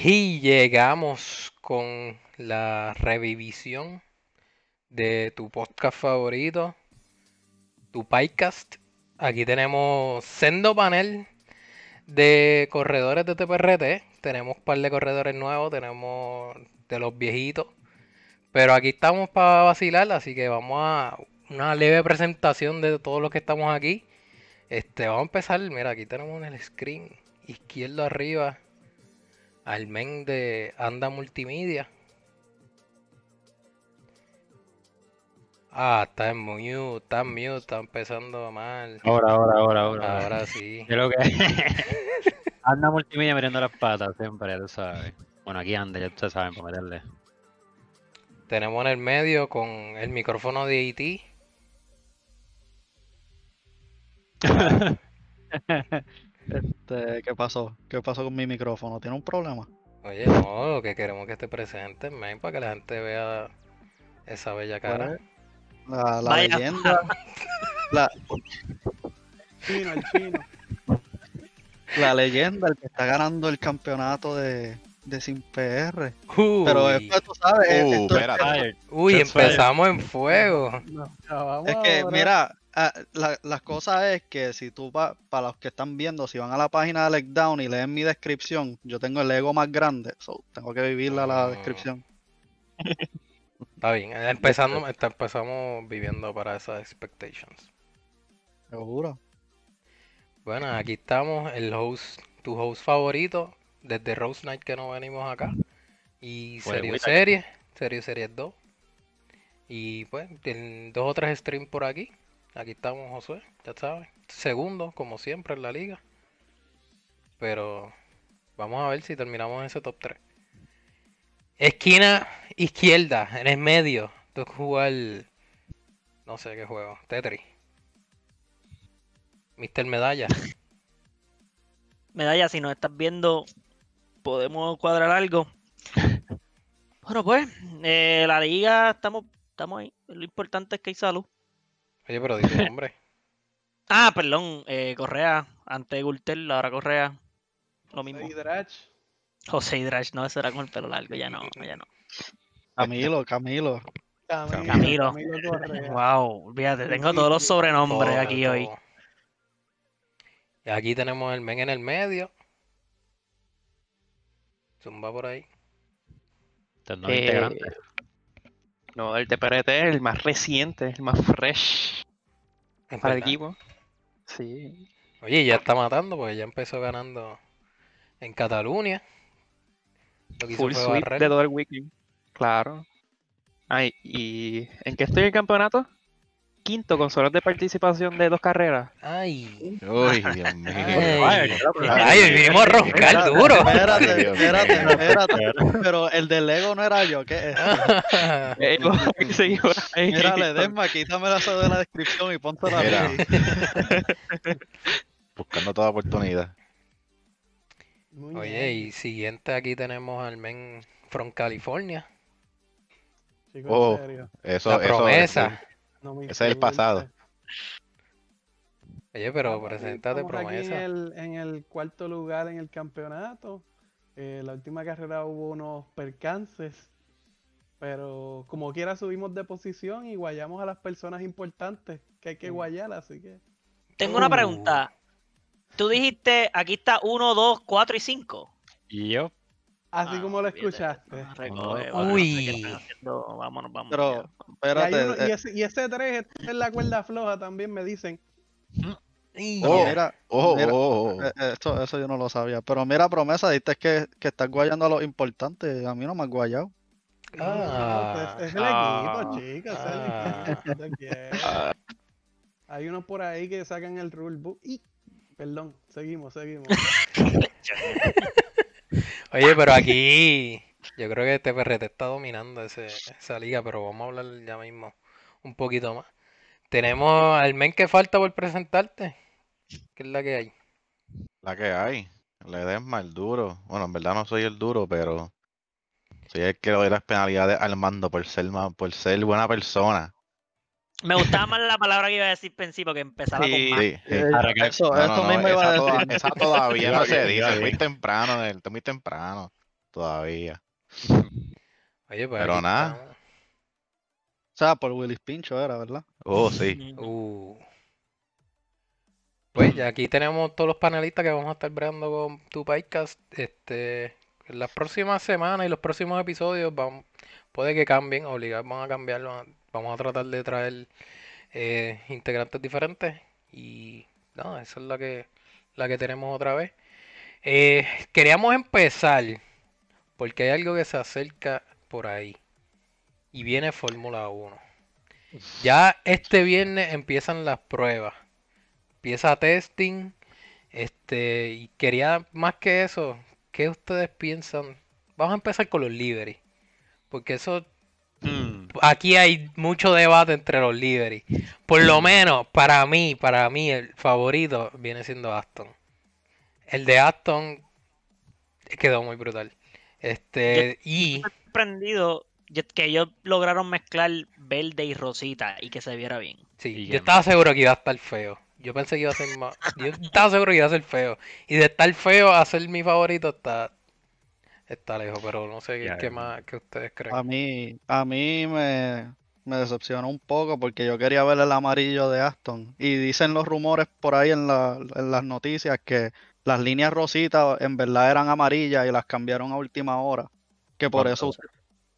Y llegamos con la revivisión de tu podcast favorito, tu podcast. Aquí tenemos sendo panel de corredores de TPRT. Tenemos un par de corredores nuevos, tenemos de los viejitos. Pero aquí estamos para vacilar, así que vamos a una leve presentación de todos los que estamos aquí. Este, vamos a empezar. Mira, aquí tenemos en el screen izquierdo arriba al men de Anda Multimedia. Ah, está en mute, está en mute, está empezando mal. Ahora, ahora, ahora, ahora. Ahora sí. Creo que anda multimedia mirando las patas siempre, tú sabes. Bueno, aquí anda, ya ustedes saben, para meterle. Tenemos en el medio con el micrófono de E IT. Este, ¿qué pasó? ¿Qué pasó con mi micrófono? ¿Tiene un problema? Oye, no, lo que queremos que esté presente, men, para que la gente vea esa bella cara. La, leyenda. La, Chino, el chino. la leyenda, el que está ganando el campeonato de, de Sin PR. Pero después tú sabes, Uh, esto- espérate. uy, empezamos en fuego. No, ya vamos es que, ahora. mira, ah, la, las cosas es que si tú, pa- para los que están viendo, si van a la página de Letdown y leen mi descripción, yo tengo el ego más grande, so, tengo que vivirla la Ah. descripción. Está bien, empezando, está- empezamos viviendo para esas expectations. Seguro. Bueno, aquí estamos, el host, tu host favorito, desde Rose Night que no venimos acá. Y Pues, Serio. Series, Serio Series 2. Y pues, en dos o tres streams por aquí. Aquí estamos Josué, ya sabes. Segundo, como siempre, en la liga. Pero vamos a ver si terminamos ese top 3. Esquina izquierda, en el medio. Tengo que jugar. No sé qué juego. Tetris. Mr. Medalla. Medalla, si nos estás viendo, podemos cuadrar algo. Bueno, pues, eh, la liga, estamos, estamos ahí. Lo importante es que hay salud. Oye, pero di tu nombre. Ah, perdón, eh, Correa, antes Gultel, ahora Correa. Lo mismo. Soy Drach. José Hidrash, no, eso era con el pelo largo, ya no, ya no. Camilo, Camilo. Camilo. Camilo. Camilo Correa. Wow, fíjate, tengo todos los sobrenombres Todo, aquí hoy. Y aquí tenemos el men en el medio. Zumba por ahí. Eh, integrante. No, el TPRT es el más reciente, el más fresh Es para el equipo. Sí. Oye, ya está matando porque ya empezó ganando en Cataluña. Lo que hizo Full fue barrer. de todo el weekend. Claro. Ay, ¿y en qué estoy en el campeonato? Quinto con solo de participación de dos carreras. Ay. Uy, Dios mío. Ay. Ay, vinimos a roncar Espérate, duro. Espérate, espérate, espérate. Pero el del Lego no era yo, ¿qué es? Mira, Ledesma, quítame la de la descripción y ponte la Mira. Buscando toda oportunidad. Muy Oye, bien. y siguiente aquí tenemos al men from California. Chicos, Oh. en serio. Eso, La eso- promesa. No me Ese es el pasado. Oye, pero Ah, pues, preséntate estamos aquí en promesa. el, en el cuarto lugar en el campeonato. Eh, la última carrera hubo unos percances. Pero como quiera subimos de posición y guayamos a las personas importantes que hay que guayar, así que. Tengo una Uh. pregunta. Tú dijiste, aquí está 1, 2, 4 y 5. Y yo, Así Ah, como lo escuchaste. Ah, recoge, bueno, Uy. Vámonos, vámonos. Pero. Y, espérate. y eh, ese, y ese 3 es la cuerda floja también, me dicen. Oh, mira, Oh, mira, oh, oh. eh, eh, esto, eso yo no lo sabía. Pero mira, promesa, dijiste que, que estás guayando a los importantes. A mí no me has guayado. Ah. es, es el Ah. equipo, chicos. es el Ah. equipo, te quieres. Hay unos por ahí que sacan el rulebook. Y, perdón, seguimos, seguimos. Oye, pero aquí yo creo que TPRT está dominando ese, esa liga, pero vamos a hablar ya mismo un poquito más. Tenemos al men que falta por presentarte. ¿Qué es la que hay? La que hay. Ledesma, el duro. Bueno, en verdad no soy el duro, pero soy el que le doy las penalidades al mando por ser, por ser buena persona. Me gustaba más la palabra que iba a decir principio, que empezaba Sí. con más. Sí, sí. Eh, Arranca- eso No, eso no, no, mismo iba a decir. toda- esa todavía no se Iba dice, bien. muy temprano, está muy temprano. todavía. Oye, pues Pero nada. O sea, por Willis Pincho era, ¿verdad? Oh, sí. Uh. Pues ya aquí tenemos todos los panelistas que vamos a estar bregando con tu podcast. Este, en las próximas semanas y los próximos episodios vamos, puede que cambien, obligados van a cambiarlo. Vamos a tratar de traer eh, integrantes diferentes y no, esa es la que la que tenemos otra vez. Eh, queríamos empezar porque hay algo que se acerca por ahí y viene Fórmula 1. Ya este viernes empiezan las pruebas. Empieza testing. Este, y quería más que eso, ¿qué ustedes piensan? Vamos a empezar con los livery. Porque eso Mm. Aquí hay mucho debate entre los livery. Por lo menos para mí, para mí el favorito viene siendo Aston. El de Aston quedó muy brutal. Este, y sorprendido que ellos lograron mezclar verde y rosita y que se viera bien. Sí, Y yo estaba seguro que iba a estar feo. Yo pensé que iba a ser más. Yo estaba seguro que iba a ser feo. Y de estar feo a ser mi favorito está. Está lejos, pero no sé qué, más que ustedes creen. A mí, a mí me, me decepcionó un poco porque yo quería ver el amarillo de Aston. Y dicen los rumores por ahí en, la- en las noticias que las líneas rositas en verdad eran amarillas y las cambiaron a última hora. Que por eso,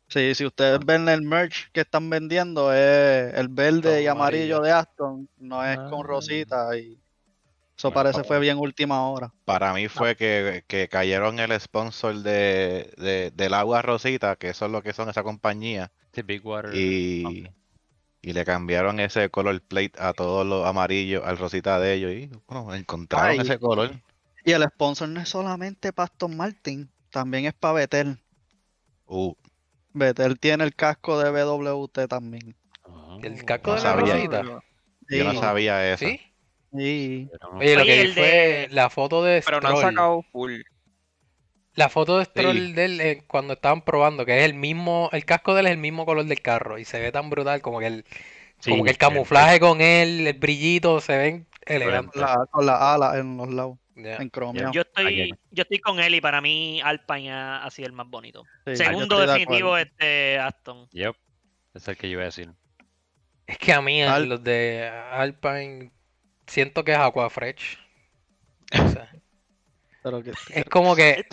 sí, si ustedes ven el merch que están vendiendo, es el verde y amarillo. de Aston, no es con Ah. rosita. Y eso Bueno, parece pa- fue bien última hora. Para mí fue que, que cayeron el sponsor de, de- del agua Rosita, que eso es lo que son esa compañía, Sí, Big Water. y, y le cambiaron ese color plate a todos los amarillos, al Rosita de ellos, y bueno, encontraron Ay. ese color. Y el sponsor no es solamente Pastor Martin, también es para Betel. Uh, Betel tiene el casco de BWT también. Ah, El casco No de la sabía. rosita. yo no sabía eso. ¿Sí? Sí. pero- Oye, lo Oye, que vi el fue de- la foto de Pero no han sacado full. La foto de Stroll Sí. de él, eh, cuando estaban probando, que es el mismo, el casco de él es el mismo color del carro y se ve tan brutal como que el, Sí, como que el sí, camuflaje con él, el brillito, se ven elegantes. la, con las alas en los lados, en cromio. Yo estoy, yo estoy con él y para mí Alpine ha, ha sido el más bonito. Sí, Segundo definitivo este Aston. Yep. Es el que yo iba a decir. Es que a mí, Al- los de Alpine, siento que es Aquafresh. Pero que- Es como que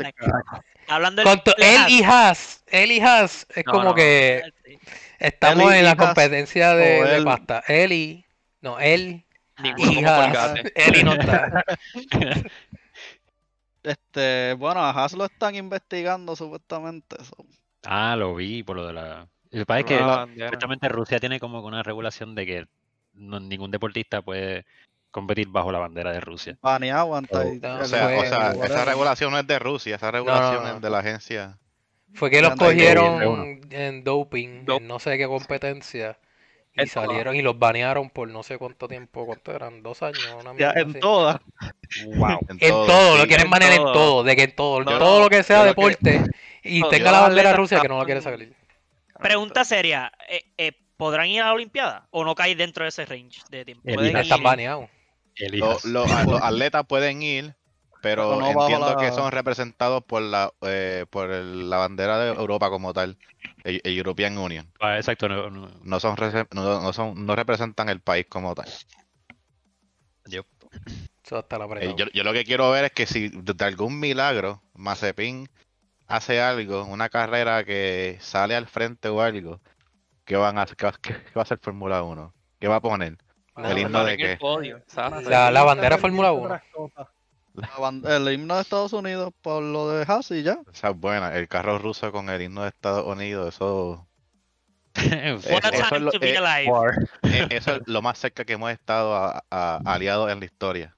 Hablando del con to- él y Haas, él y Haas, es No, como no. que Sí. estamos en la Haas, competencia de, o de él. pasta. Él y, no, él Ninguno y Haas. Él y no está. Este, bueno, a Haas lo están investigando supuestamente. so. Ah, lo vi por lo de la. Lo que pasa es que supuestamente Rusia tiene como que una regulación de que no- ningún deportista puede competir bajo la bandera de Rusia. Baneado antes. Oh, no, O sea, o sea, esa regulación no es de Rusia, esa regulación no, es de la agencia. Fue que los cogieron en doping, Dop- en no sé qué competencia, y En salieron y los banearon por no sé cuánto tiempo, ¿cuánto eran? ¿Dos años? Una Ya, en todas. Wow. En En todo, todo, lo sí. quieren En banear en todo. todo, de que en todo, No, todo no, lo que sea que- deporte y no, tenga la bandera Rusia que no la quiere salir. Pregunta seria, eh, eh, ¿podrán ir a la Olimpiada o no cae dentro de ese range de tiempo? Están baneados. Los atletas pueden ir, pero no entiendo la- que son representados por la eh, por el- la bandera de Europa como tal, el, el European Union. Ah, exacto. no- no- No son, no, no son no representan el país como tal. yep. Eso hasta la Eh, yo, yo lo que quiero ver es que si de algún milagro Mazepin hace algo, una carrera que sale al frente o algo, ¿qué van a hacer? ¿Qué va, qué- qué va a hacer Fórmula 1? ¿Qué va a poner? El himno de qué? podio. La- la bandera Fórmula pendiente de 1. otras cosas. La ban- el himno de Estados Unidos por lo de Haas y ya. Esa es buena. El carro ruso con el himno de Estados Unidos, eso, eso es lo- eh, eh, eso es lo más cerca que hemos estado a, a- aliados en la historia.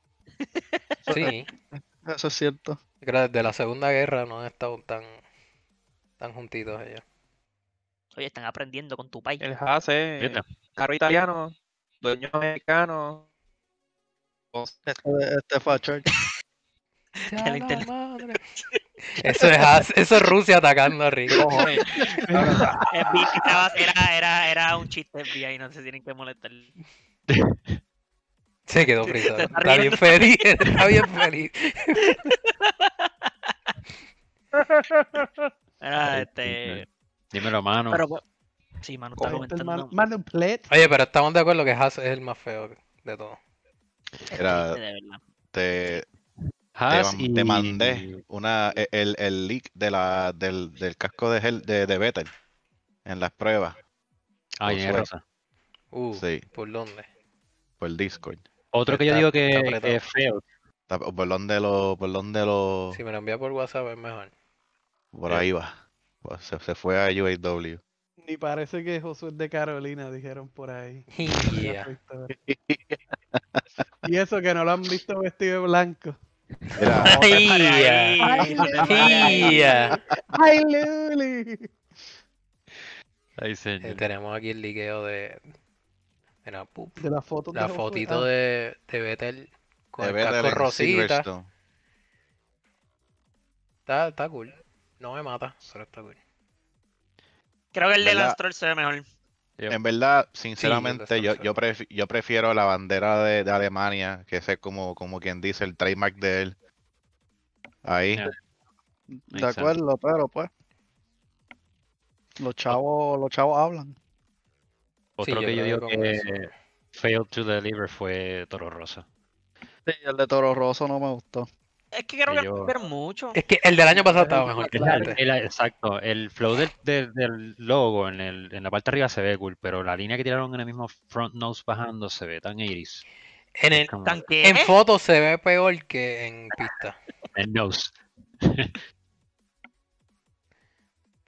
Sí, Eso es cierto. desde la Segunda Guerra no han estado tan, tan juntitos ellos. Oye, están aprendiendo con tu país. El Haas carro italiano, dueño americano. Este, este fue a Church. Ya la la inter- madre. Eso es, eso es Rusia atacando a Rico. Era, era, era un chiste FBI, no se tienen que molestar. Se quedó. Se está Está bien feliz, está bien feliz. Era, Ay, este, Dímelo, mano. pero sí, Manu está es comentando. Manu- Manu Plet. Oye, pero estamos de acuerdo que Haas es el más feo de todos. Era, te, Haas te y- mandé una, e- el, el leak de la, del, del casco de, Hel- de, de Vettel en las pruebas tiene suerte. razón. Uh, Sí. ¿por dónde? por Discord. Otro que yo digo que, es feo. Está- Por donde lo, por donde lo, Si me lo envía por WhatsApp es mejor. por Sí. ahí va. Se, se fue a UAW. Ni parece que Josué es de Carolina, dijeron por ahí. Yeah. Y eso que no lo han visto vestido de blanco. Mira, Yeah. Ay, ay, Yeah. ¡Ay, Luli! Ay, Eh, señor. tenemos aquí el liqueo de. Mira, pup, De la foto la fotito de, de Vettel con de el Vettel casco rosita. Está, está cool. No me mata, pero está cool. Creo que el de ¿Verdad? Lance Stroll se ve mejor. En verdad, sinceramente, yo, yo, yo prefiero la bandera de, de Alemania, que ese es como, como quien dice el trademark de él. Ahí. De acuerdo, pero pues. Los chavos, los chavos hablan. Otro que yo digo que failed to deliver fue Toro Rosso. Sí, el de Toro Rosso no me gustó. Es que creo Que yo- vieron mucho. Es que el del año pasado estaba mejor que El- el- exacto, el flow del, del- del logo en, el, en la parte de arriba se ve cool, pero la línea que tiraron en el mismo front nose bajando se ve tan iris. En, el, Como ¿Tan qué? en fotos se ve peor que en pista. el nose.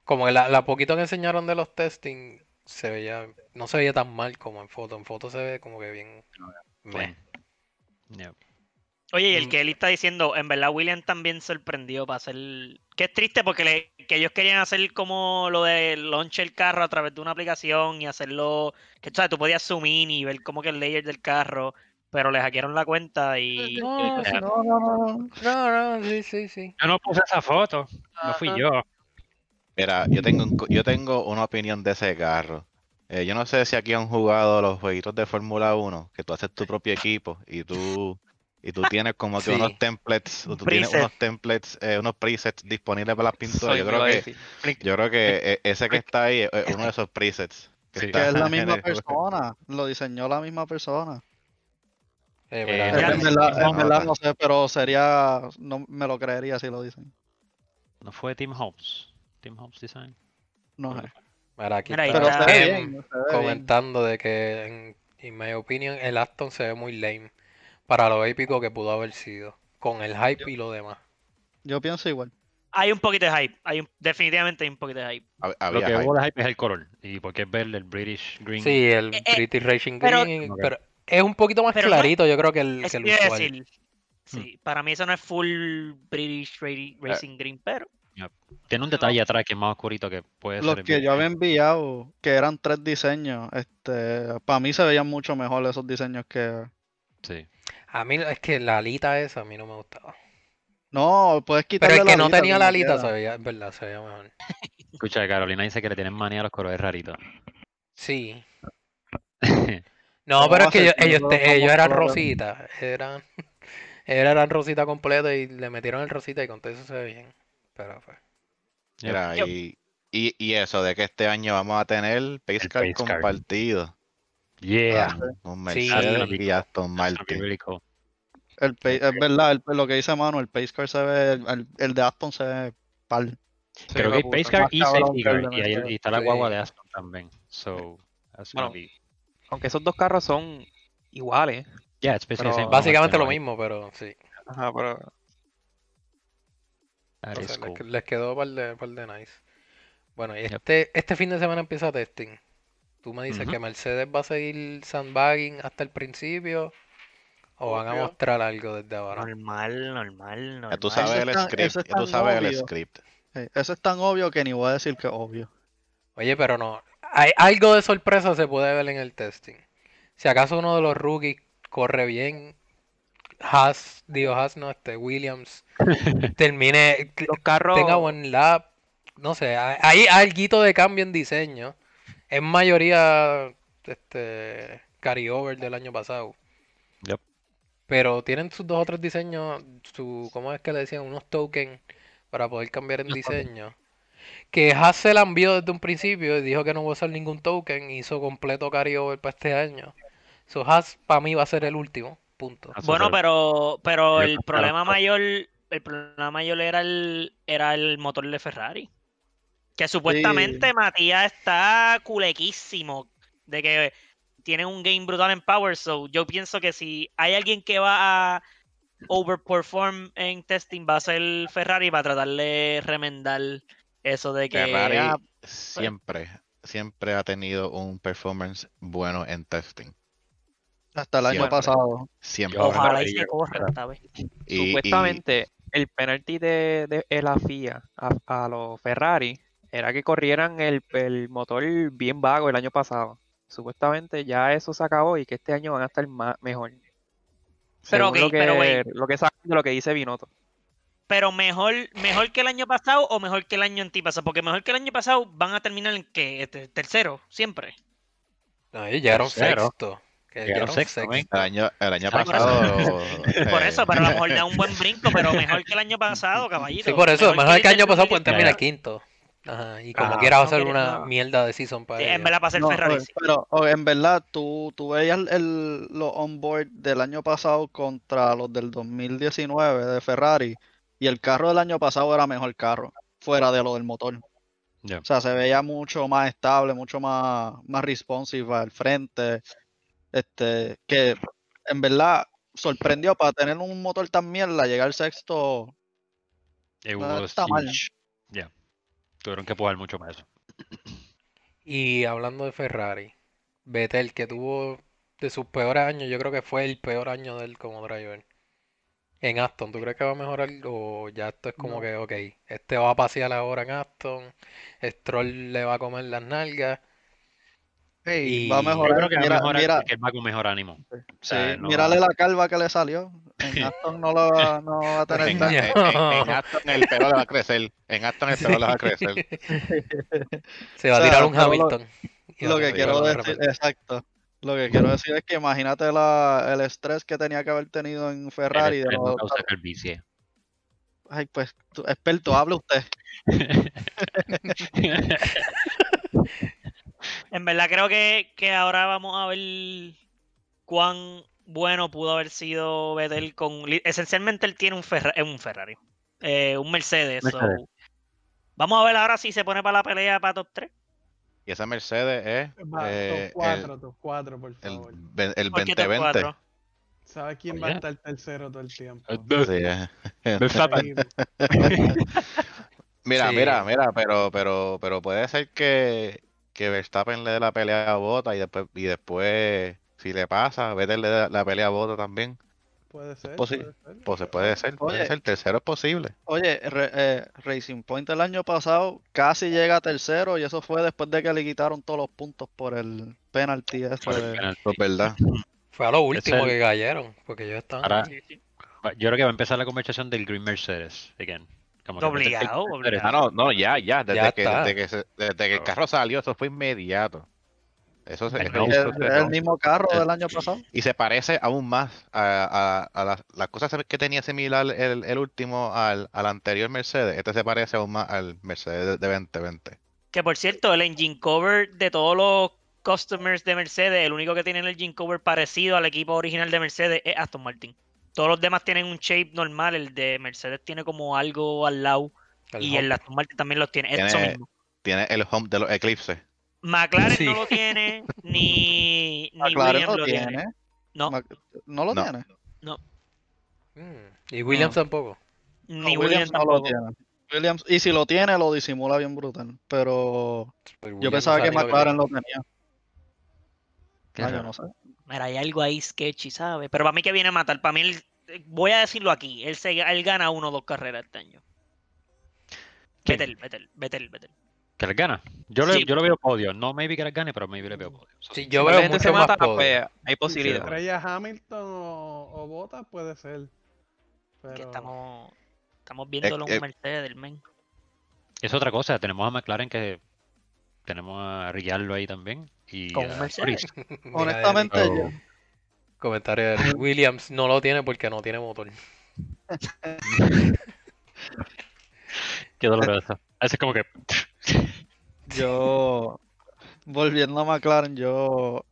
Como que la, la poquito que enseñaron de los testing se veía, no se veía tan mal como en foto. En foto se ve como que bien. Yep. Oye, y el Mm. que él está diciendo, en verdad William también sorprendió para hacer... Que es triste porque le- que ellos querían hacer como lo de launch el carro a través de una aplicación y hacerlo... Que tú sabes, tú podías zoom in y ver como que el layer del carro, pero le hackearon la cuenta y... No, y-. No, no, no. No, no, sí, sí, sí. Yo no puse esa foto, no fui Ajá. yo. Mira, yo tengo, un yo tengo una opinión de ese carro. Eh, yo no sé si aquí han jugado los jueguitos de Fórmula 1, que tú haces tu propio equipo y tú, y tú tienes como que Sí. unos templates, tú Preset. tienes unos templates, eh, unos presets disponibles para las pinturas. Yo creo que, yo creo que ese que está ahí es uno de esos presets. que Sí. está Que es la misma el- persona. Lo diseñó la misma persona. Eh, Eh, mira, En Ya, en verdad, se en verdad nota. no sé, pero sería. No me lo creería si lo dicen. No fue Tim Hobbs. Tim Hobbs Design. No sé. mira, aquí Mira, está bien. bien. comentando de que, en, en mi opinión, el Aston se ve muy lame para lo épico que pudo haber sido, con el hype y lo demás. Yo pienso igual. Hay un poquito de hype, hay un- definitivamente hay un poquito de hype. Lo que hubo de hype es el color. Y porque es verde, el British Green. Sí, el Eh, eh, British Racing pero- Green, pero es un poquito más Pero no- clarito, yo creo que el, Eso que el usual. decir, sí, para mí eso no es full British Ra- Racing Green, pero Tiene un detalle atrás que es más oscurito que puede Los ser. que bien- yo había enviado, que eran tres diseños, este, para mí se veían mucho mejor esos diseños que. Sí. A mí es que la alita esa a mí no me gustaba. No, puedes Pero quitarle el que la no alita tenía la alita se veía, es verdad, se veía mejor. Escucha, Carolina dice que le tienen manía a los colores raritos. Sí. No, ¿Cómo pero es que ellos, ellos, te- ellos eran rositas, eran, ellos eran rosita completo y le metieron el rosita y con todo eso se ve bien. Pero pues. Mira, y, y, y eso de que este año vamos a tener Pace compartido. Yeah. Un Sí. Mercedes y Aston Martin. El es verdad, el- lo que dice Manu, el Pace Car se ve, el, de Aston se ve pal. Sí, Creo que puta. Pace Car Más y Safety Y, ahí- y está la Sí. guagua de Aston también. So, that's gonna Bueno, be. Aunque esos dos carros son iguales. Yeah, it's pero Básicamente lo mismo, pero sí. Ajá, pero sé, les, cool. les quedó par de, par de nice. Bueno, y Yep. este, este fin de semana empieza testing. Tú me dices que Mercedes va a seguir sandbagging hasta el principio o van a mostrar algo desde ahora. normal, normal, normal. Ya tú sabes Eso el tan- script, es ya tú sabes el script. Sí, Eso es tan obvio que ni voy a decir que es obvio. Oye, pero no. Hay algo de sorpresa se puede ver en el testing. Si acaso uno de los rookies corre bien, Haas, digo Haas no, este Williams, termine, los carros. tenga buen lap, no sé, hay, hay alguito de cambio en diseño. En mayoría, este, carryover del año pasado. Yep. Pero tienen sus dos o tres diseños, su, ¿cómo es que le decían? Unos tokens para poder cambiar el diseño. Que Haas se la envió desde un principio y dijo que no va a usar ningún token. Hizo completo carryover para este año. So Haas para mí va a ser el último. Punto. Bueno, Pero- pero, el problema mayor, el problema mayor era el, era el motor de Ferrari. Que supuestamente Matías está culequísimo de que tiene un game brutal en Power. So yo pienso que si hay alguien que va a overperform en testing, va a ser Ferrari para tratar de remendar eso de que Ferrari ah, siempre, siempre ha tenido un performance bueno en testing. Hasta el año pasado. Siempre. Ojalá y se corra esta vez. Y- y- Supuestamente, el penalti de, de la FIA a, a los Ferrari era que corrieran el, el motor bien vago el año pasado. Supuestamente ya eso se acabó y que este año van a estar más, mejor. Pero lo que, pero lo que sacan de lo que dice Binotto. Pero mejor, mejor que el año pasado o mejor que el año antipasado. Porque mejor que el año pasado van a terminar en que este, tercero, siempre. No, ellos llegaron Tercero. sexto. Que Llegaron sexto, sexto. El año, el año Por eso. pasado. Por eh, eso, pero a lo mejor da un buen brinco, pero mejor que el año pasado, caballito. Sí, por eso. Mejor que el año pasado pueden terminar ya. quinto. Ajá, y como Ah, quiera va a no ser quiere- una no. mierda de season para Sí, en verdad para ser No, Ferrari. oye, sí. pero oye, en verdad, tú, tú veías el, los onboard del año pasado contra los del 2019 de Ferrari y el carro del año pasado era mejor carro, fuera de lo del motor. Ya. O sea, se veía mucho más estable, mucho más, más responsive al frente. Este, que en verdad sorprendió para tener un motor tan mierda, llegar sexto. It No was está mal. huge. Tuvieron que pujar mucho más eso. Y hablando de Ferrari, Vettel, que tuvo de sus peores años, yo creo que fue el peor año de él como driver. En Aston, ¿tú crees que va a mejorar o ya esto es como No. que, ok, este va a pasear ahora en Aston, Stroll le va a comer las nalgas? Hey, Y- va a Yo mejorar. creo que va a mira, mejorar mira, porque él va con mejor ánimo. sí, sea, no- mírale la calva que le salió. En Aston no, lo va, no va a tener En, tan- en- en- Aston el pelo le va a crecer. En Aston el pelo le va a crecer. Se va a O sea, tirar un lo- Hamilton. Lo que quiero de decir, exacto. Lo que quiero decir es que imagínate la, el estrés que tenía que haber tenido en Ferrari. El de no los- causa calvicie. Ay, pues, tú- experto, hable usted. En verdad creo que, que ahora vamos a ver cuán bueno pudo haber sido Vettel con... li- Esencialmente él tiene un, Ferra- eh, un Ferrari, eh, un Mercedes. so, Mercedes. Vamos a ver ahora si se pone para la pelea para top 3. Y esa Mercedes es Va, eh, top 4, top 4, por el, favor. el, el ¿Por qué top 2020. 4? ¿Sabes quién va a estar tercero todo el tiempo? Sí, eh. Mira, Sí. mira, mira, pero, pero, pero puede ser que, que Verstappen le dé la pelea a Bota y después, y después, si le pasa, Vettel le dé la pelea a Bota también. puede ser. Pues sí, puede ser. Pues se puede ser, puede Oye. ser, tercero es posible. Oye, re- eh, Racing Point el año pasado casi llega a tercero y eso fue después de que le quitaron todos los puntos por el penalti ese Por el de- penalti. Pues verdad. Fue a lo último el- que cayeron, porque. Ahora- Va- Yo creo que va a empezar la conversación del Green Mercedes again. Como que Obligado. Ah, no, no, ya, ya, desde Ya que, está. desde que, se- desde que el carro salió, eso fue inmediato. Eso se, es, el mismo carro del año pasado. Y se parece aún más a, a, a las, las cosas que tenía similar el, el último al, al anterior Mercedes. Este se parece aún más al Mercedes de 2020. Que por cierto, el engine cover de todos los customers de Mercedes, el único que tiene el engine cover parecido al equipo original de Mercedes es Aston Martin. Todos los demás tienen un shape normal, el de Mercedes tiene como algo al lado el y hump. el Aston Martin también los tiene. Es eso Tiene- mismo. Tiene el home de los eclipses. McLaren Sí. no lo tiene, ni, ni McLaren Williams lo lo tiene. tiene. No, ¿No lo No. tiene? Mm, Y Williams tampoco. ni No, Williams no lo tampoco. tiene. Williams, y si lo tiene, lo disimula bien brutal. Pero Pero yo Williams pensaba no que lo McLaren lo tenía. Ah, yo no sé. Mira, hay algo ahí sketchy, ¿sabes? Pero para mí que viene a matar, para mí, él- voy a decirlo aquí, él, se, él gana uno o dos carreras este año. Vettel, Vettel, Vettel, Vettel. Que les gana. Yo, le- Sí. yo lo veo podio. No maybe que les gane, pero maybe le veo podio. Sí. yo Si veo la gente se mucho más mata, podio. pues hay Si posibilidad. estrella Hamilton o, o Bottas, puede ser. Pero Que estamos, estamos viéndolo en eh, Mercedes, men. Es otra cosa. Tenemos a McLaren que tenemos a Ricciardo ahí también. Y Con un a. Mira, Honestamente, Eric, yo, comentario de Williams no lo tiene porque no tiene motor. Qué doloroso. Ese es como que. Yo, volviendo a McLaren, yo,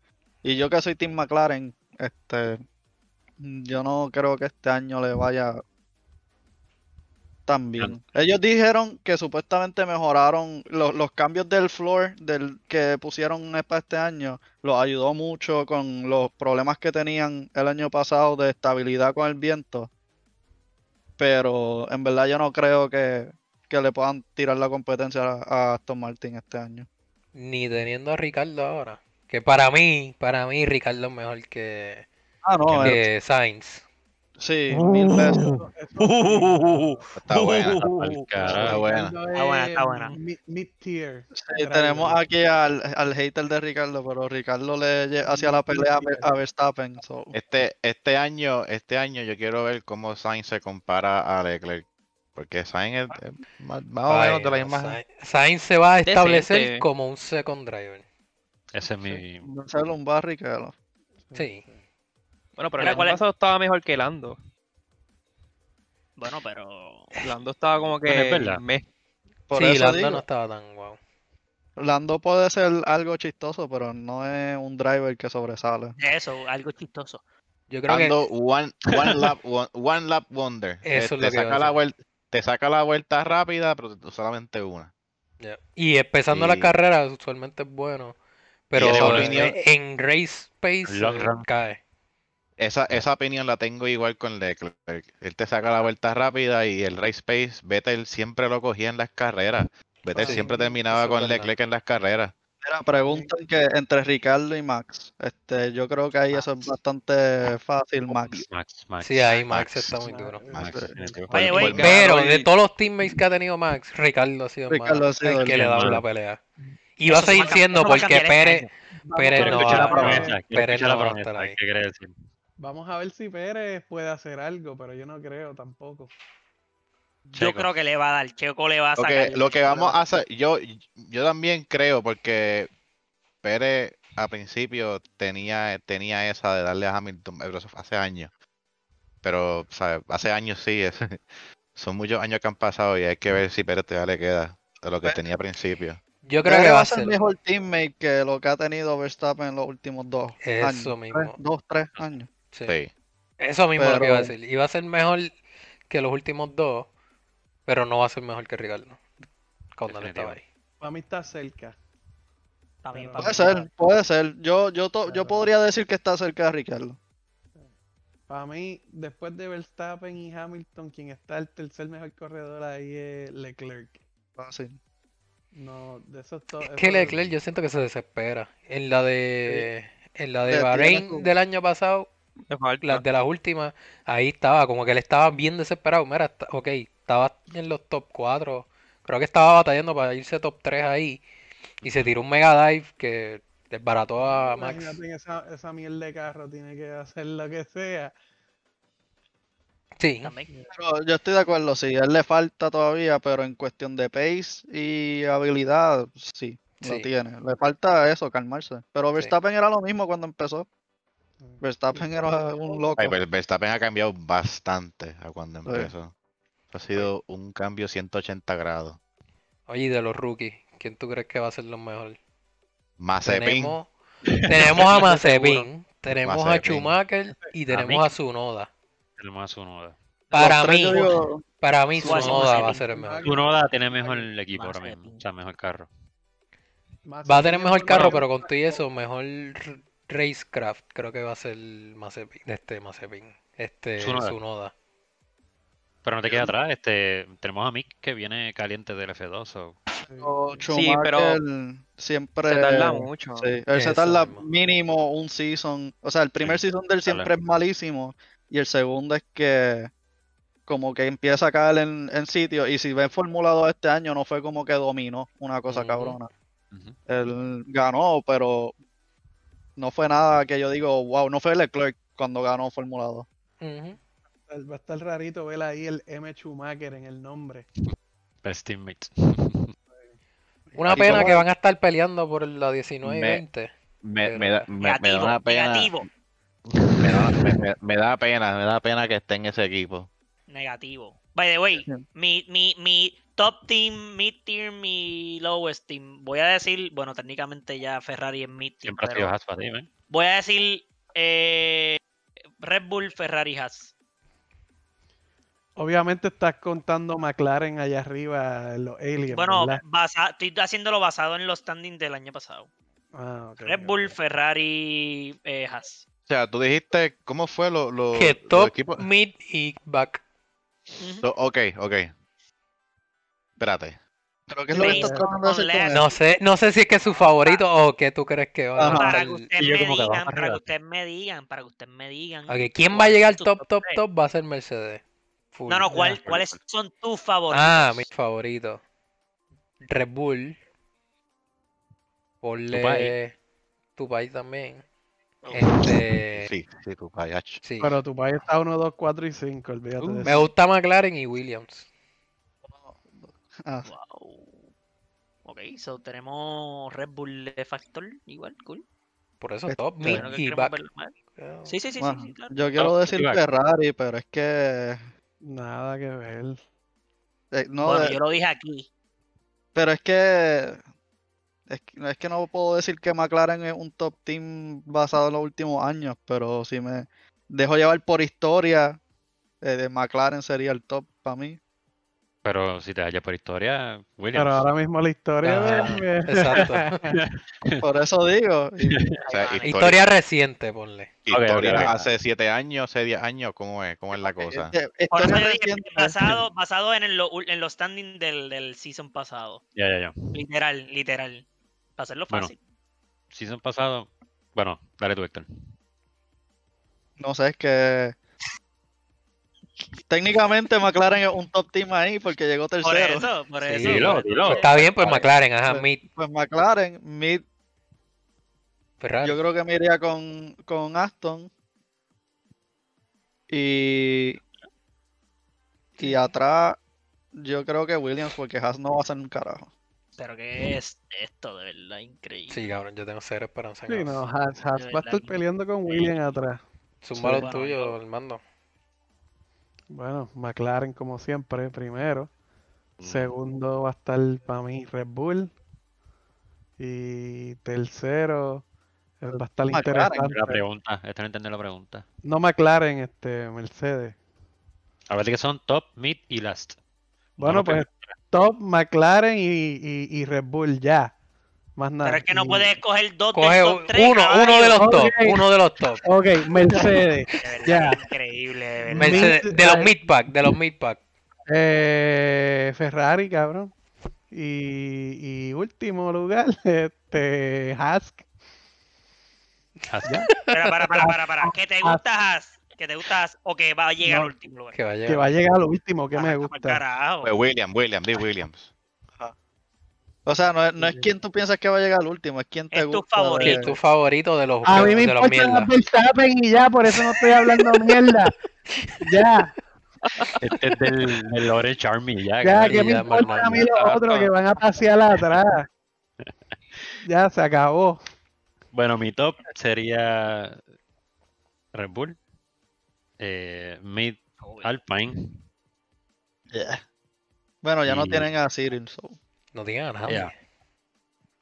y yo que soy Team McLaren, este, yo no creo que este año le vaya tan bien. Ellos dijeron que supuestamente mejoraron los, los cambios del floor del que pusieron para este año, los ayudó mucho con los problemas que tenían el año pasado de estabilidad con el viento. Pero en verdad yo no creo que, que le puedan tirar la competencia a, a Aston Martin este año. Ni teniendo a Ricardo ahora. Que para mí, para mí Ricardo es mejor que, Ah, no, eh, que Sainz. Sí, mil veces. Eso- Está buena. Está buena. Está buena, es está buena. mid- Mid-tier. Sí, tenemos aquí al, al hater de Ricardo, pero Ricardo le hacía la pelea a, Ver- a Verstappen. so, Este, este año, este año yo quiero ver cómo Sainz se compara a Leclerc. Porque Sainz es, es más, más o menos de la misma. Sainz- Sainz se va a establecer Decente. como un second driver. Ese es mi. hacerle un barricado. Sí. Bueno, pero el Mira, año ¿cuál es? pasado estaba mejor que Lando. Bueno, pero. Lando estaba como Bueno, es que mes. Por sí, eso Lando digo, no estaba tan guau. Lando puede ser algo chistoso, pero no es un driver que sobresale. Eso, algo chistoso. Yo creo que Ando one, one lap, one, one lap wonder. Eh, Eso es te, lo que saca la vuelta, te saca la vuelta rápida, pero solamente una. Y empezando la carrera usualmente es bueno. Pero eh, opinión- en race pace Long eh, run. cae. Esa, esa opinión la tengo igual con Leclerc. Él te saca la vuelta rápida y el race pace, Vettel siempre lo cogía en las carreras. Vettel Sí, siempre terminaba con. Leclerc en las carreras. Mira, preguntan que entre Ricardo y Max. Este, yo creo que ahí eso es bastante fácil, Max. Max, Max. Sí, ahí Max, Max. está muy duro. Oye, Pero de todos los teammates que ha tenido Max, Ricardo ha sido Ricardo más ha sido el el que le da más. la pelea. Y va a seguir siendo porque este Pérez. Pérez no promesa. Quiero Pérez no la va a estar ahí. Vamos a ver si Pérez puede hacer algo, pero yo no creo tampoco. Yo Checo. creo que le va a dar. Checo le va a Lo sacar. que, lo que vamos a hacer, yo, yo también creo, porque Pérez a principio tenía, tenía esa de darle a Hamilton, pero eso fue hace años. Pero, ¿sabes? Hace años sí, es- son muchos años que han pasado y hay que ver si Pérez todavía le queda de lo que Pe- tenía a principio. Yo creo Pérez que va a ser ser mejor teammate que lo que ha tenido Verstappen en los últimos dos Eso años. mismo. Tres- dos, tres años. Sí. Sí. Eso mismo es lo que iba a decir. Iba a ser mejor que los últimos dos, pero no va a ser mejor que Ricardo. Cuando él estaba ahí. Para mí está cerca. También Pero- para Puede mí. ser, puede ser. Yo, yo, to- yo podría decir que está cerca de Ricardo. Para mí, después de Verstappen y Hamilton, quien está el tercer mejor corredor ahí es Leclerc. Fácil. No, de esos dos. Es que Leclerc yo siento que se desespera. En la de en la de Bahrein del año pasado. Las de las últimas, ahí estaba, como que él estaba bien desesperado. Mira, está- ok, estaba en los top 4. Creo que estaba batallando para irse top 3 ahí. Y se tiró un mega dive que desbarató a Max. Imagínate en esa, esa mierda de carro, tiene que hacer lo que sea. Sí. Pero yo estoy de acuerdo, sí, a él le falta todavía, pero en cuestión de pace y habilidad, sí, lo tiene. Le falta eso, calmarse. Pero Verstappen era lo mismo cuando empezó. Verstappen era un loco. Ay, pero Verstappen ha cambiado bastante a cuando Sí. empezó. Ha sido un cambio 180 grados. Oye, y de los rookies, ¿quién tú crees que va a ser lo mejor? Mazepin, Tenemos, tenemos a Mazepin, tenemos a. Schumacher y tenemos a Tsunoda. El más Unoda. Para mí, yo para mí Tsunoda va a ser el mejor. Unoda tiene mejor el equipo ahora Mazepin. mismo. O sea, mejor carro. Va a tener mejor carro, pero con todo y eso, mejor racecraft, creo que va a ser Mazepin, este Mazepin, este Tsunoda. Tsunoda. Pero no te queda atrás. Este, tenemos a Mick que viene caliente del F2. so- o Sí, pero siempre. Se tarda mucho. Sí, él se tarda mismo. mínimo un season. O sea, el primer season de él siempre es malísimo. Y el segundo es que como que empieza a caer en, en sitio. Y si ven Fórmula 2 este año, no fue como que dominó una cosa cabrona. Ujú. Él ganó, pero no fue nada que yo digo, wow, no fue Leclerc cuando ganó Fórmula 2. Ujú. Va a estar rarito ver ahí el M. Schumacher en el nombre. Best teammate. Una ¿Y pena cómo- que van a estar peleando por la 19 y Me- 20. me, Pero- me da, me- me da una pena. negativo, Me da, me- me- me da pena, me da pena que esté en ese equipo. negativo. By the way, mi, mi, mi top team, mid tier, mi lowest team. Voy a decir, bueno, técnicamente ya Ferrari es mid team, Siempre ha pero sido Haas para ti, man. voy a decir eh, Red Bull, Ferrari, Haas. Obviamente estás contando McLaren allá arriba, en los aliens, Bueno, basa- estoy haciéndolo basado en los standings del año pasado. Ah, Red Bull. Ferrari, eh, Haas. O sea, tú dijiste, ¿cómo fue lo, lo, Que los top, equipos? mid y back. Ujú. Lo- ok, ok. Espérate. ¿Pero qué es lo que estás tratando de decir con? No sé, no sé si es que es su favorito o que tú crees que va a. Para que ustedes me que digan, para que ustedes me digan, para que ustedes me digan. Ok, ¿quién va a llegar top, top, top? Va a ser Mercedes. Full. No, no, ¿cuál- Ya. ¿cuáles son tus favoritos? Ah, mi favorito. Red Bull. Ponle Tupai. Tupai también. Este, Sí, sí, tu payach. sí. Pero tu país está 1, 2, 4 y 5, olvídate Uh, de me eso. gusta McLaren y Williams. Ah, Wow. Ok, so tenemos Red Bull de Factor, igual, cool. Por eso Este, top, mid Bueno, que y back. verlo. Sí, sí, sí, bueno, sí, sí, claro. yo quiero Top decir. Ferrari, pero es que Nada que ver. eh, no, bueno, de- yo lo dije aquí. pero es que es que es que no puedo decir que McLaren es un top team basado en los últimos años, pero si me dejo llevar por historia, eh, de McLaren sería el top para mí. Pero si te hallas por historia, Williams. Pero ahora mismo la historia Ah, de- exacto. Por eso digo, y- O sea, Vale. Historia reciente, ponle. historia hace 7 años, hace 10 años, ¿cómo es? ¿Cómo es la cosa? Por eso historia yo dije, reciente, basado, basado en, el, lo- en los standings del, del season pasado. Ya, ya, ya. Literal, literal. Para hacerlo Bueno. fácil. Season pasado. Bueno, dale tú, Héctor. no sé, es que técnicamente McLaren es un top team ahí porque llegó Por tercero. eso, por eso. por eso. dilo. Pues está bien, pues. McLaren, ajá, Pues- mid, Pues McLaren, mid, Ferrari. yo creo que me iría con, con Aston. Y, y atrás, yo creo que Williams, porque Haas no va a hacer un carajo. Pero ¿qué es esto? De verdad, increíble. Sí, cabrón, yo tengo cero esperanza en Sí, Haas. no, Haas, Haas va a estar peleando con William atrás. Zumba lo tuyo, yo- Armando. Bueno, McLaren como siempre, primero. Mm. Segundo va a estar para mí Red Bull. Y tercero eh, va a estar McLaren, interesante. La pregunta, entiende la pregunta. No McLaren, este, Mercedes. Acuérdate que son top, mid y last. Bueno, No, pues top McLaren y, y, y Red Bull ya. Más nada. Pero es que no puedes escoger dos Coge uno, top tres, uno caballo. de los top, Ok. uno de los top. Ok, Mercedes. De verdad, increíble, de verdad. Mercedes, de los mid pack, de los mid pack. eh, Ferrari, cabrón. Y, y último lugar, este, Haas. Así. Para, para, para, para, para. ¿Que te gusta Haas? ¿Que te gusta Haas? ¿O que va a llegar No. al último lugar? Que va a Que llegar. va a llegar a lo último que me Ah, gusta. carajo. Pues Williams, Williams, di Williams. O sea, no es, no es quien tú piensas que va a llegar al último, es quien te Es tu gusta. favorito. Que es tu favorito de los, A mí me importa. Verstappen y ya, por eso no estoy hablando mierda. Ya, Este es del, del Orange Army, ya. ya, sí, que me importa a mí los otros que van a pasear atrás. Ya, se acabó. Bueno, mi top sería Red Bull, eh, Mid Uy, Alpine, Yeah. Bueno, ya no Y- tienen a Cyril. so. No digan a nadie.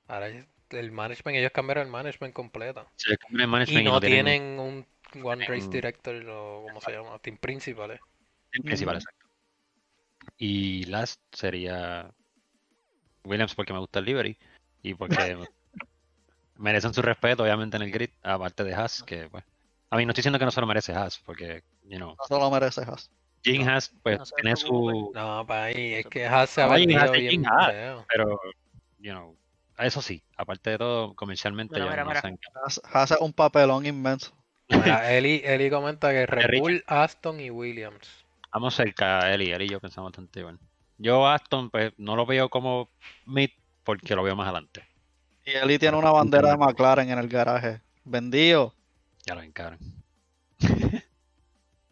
Ahora el management, ellos cambiaron el management completo. cambia el Y management no tienen un One Race Director o como se llama, Team Principal. eh. el principal, exacto. Y last sería Williams porque me gusta el livery y porque merecen su respeto, obviamente, en el grid, aparte de Haas, que pues. A mí no estoy diciendo que no se lo merece Haas, porque, you know, No se lo merece Haas. Jim No, Haas, pues, no tiene su. No, para ahí, es que Haas se ha vendido bien Jim Haas. feo. Pero, you know, eso sí, aparte de todo, comercialmente Mira, ya mira, no mira. Haas, Haas es un papelón inmenso. Mira, Eli, Eli comenta que Red. Bull, Aston y Williams. Vamos cerca, Eli, Eli y yo pensamos bastante igual. Yo Aston, pues, no lo veo como mid porque lo veo más adelante. Y Eli tiene una bandera de McLaren en el garaje. Vendido. Ya lo encaran.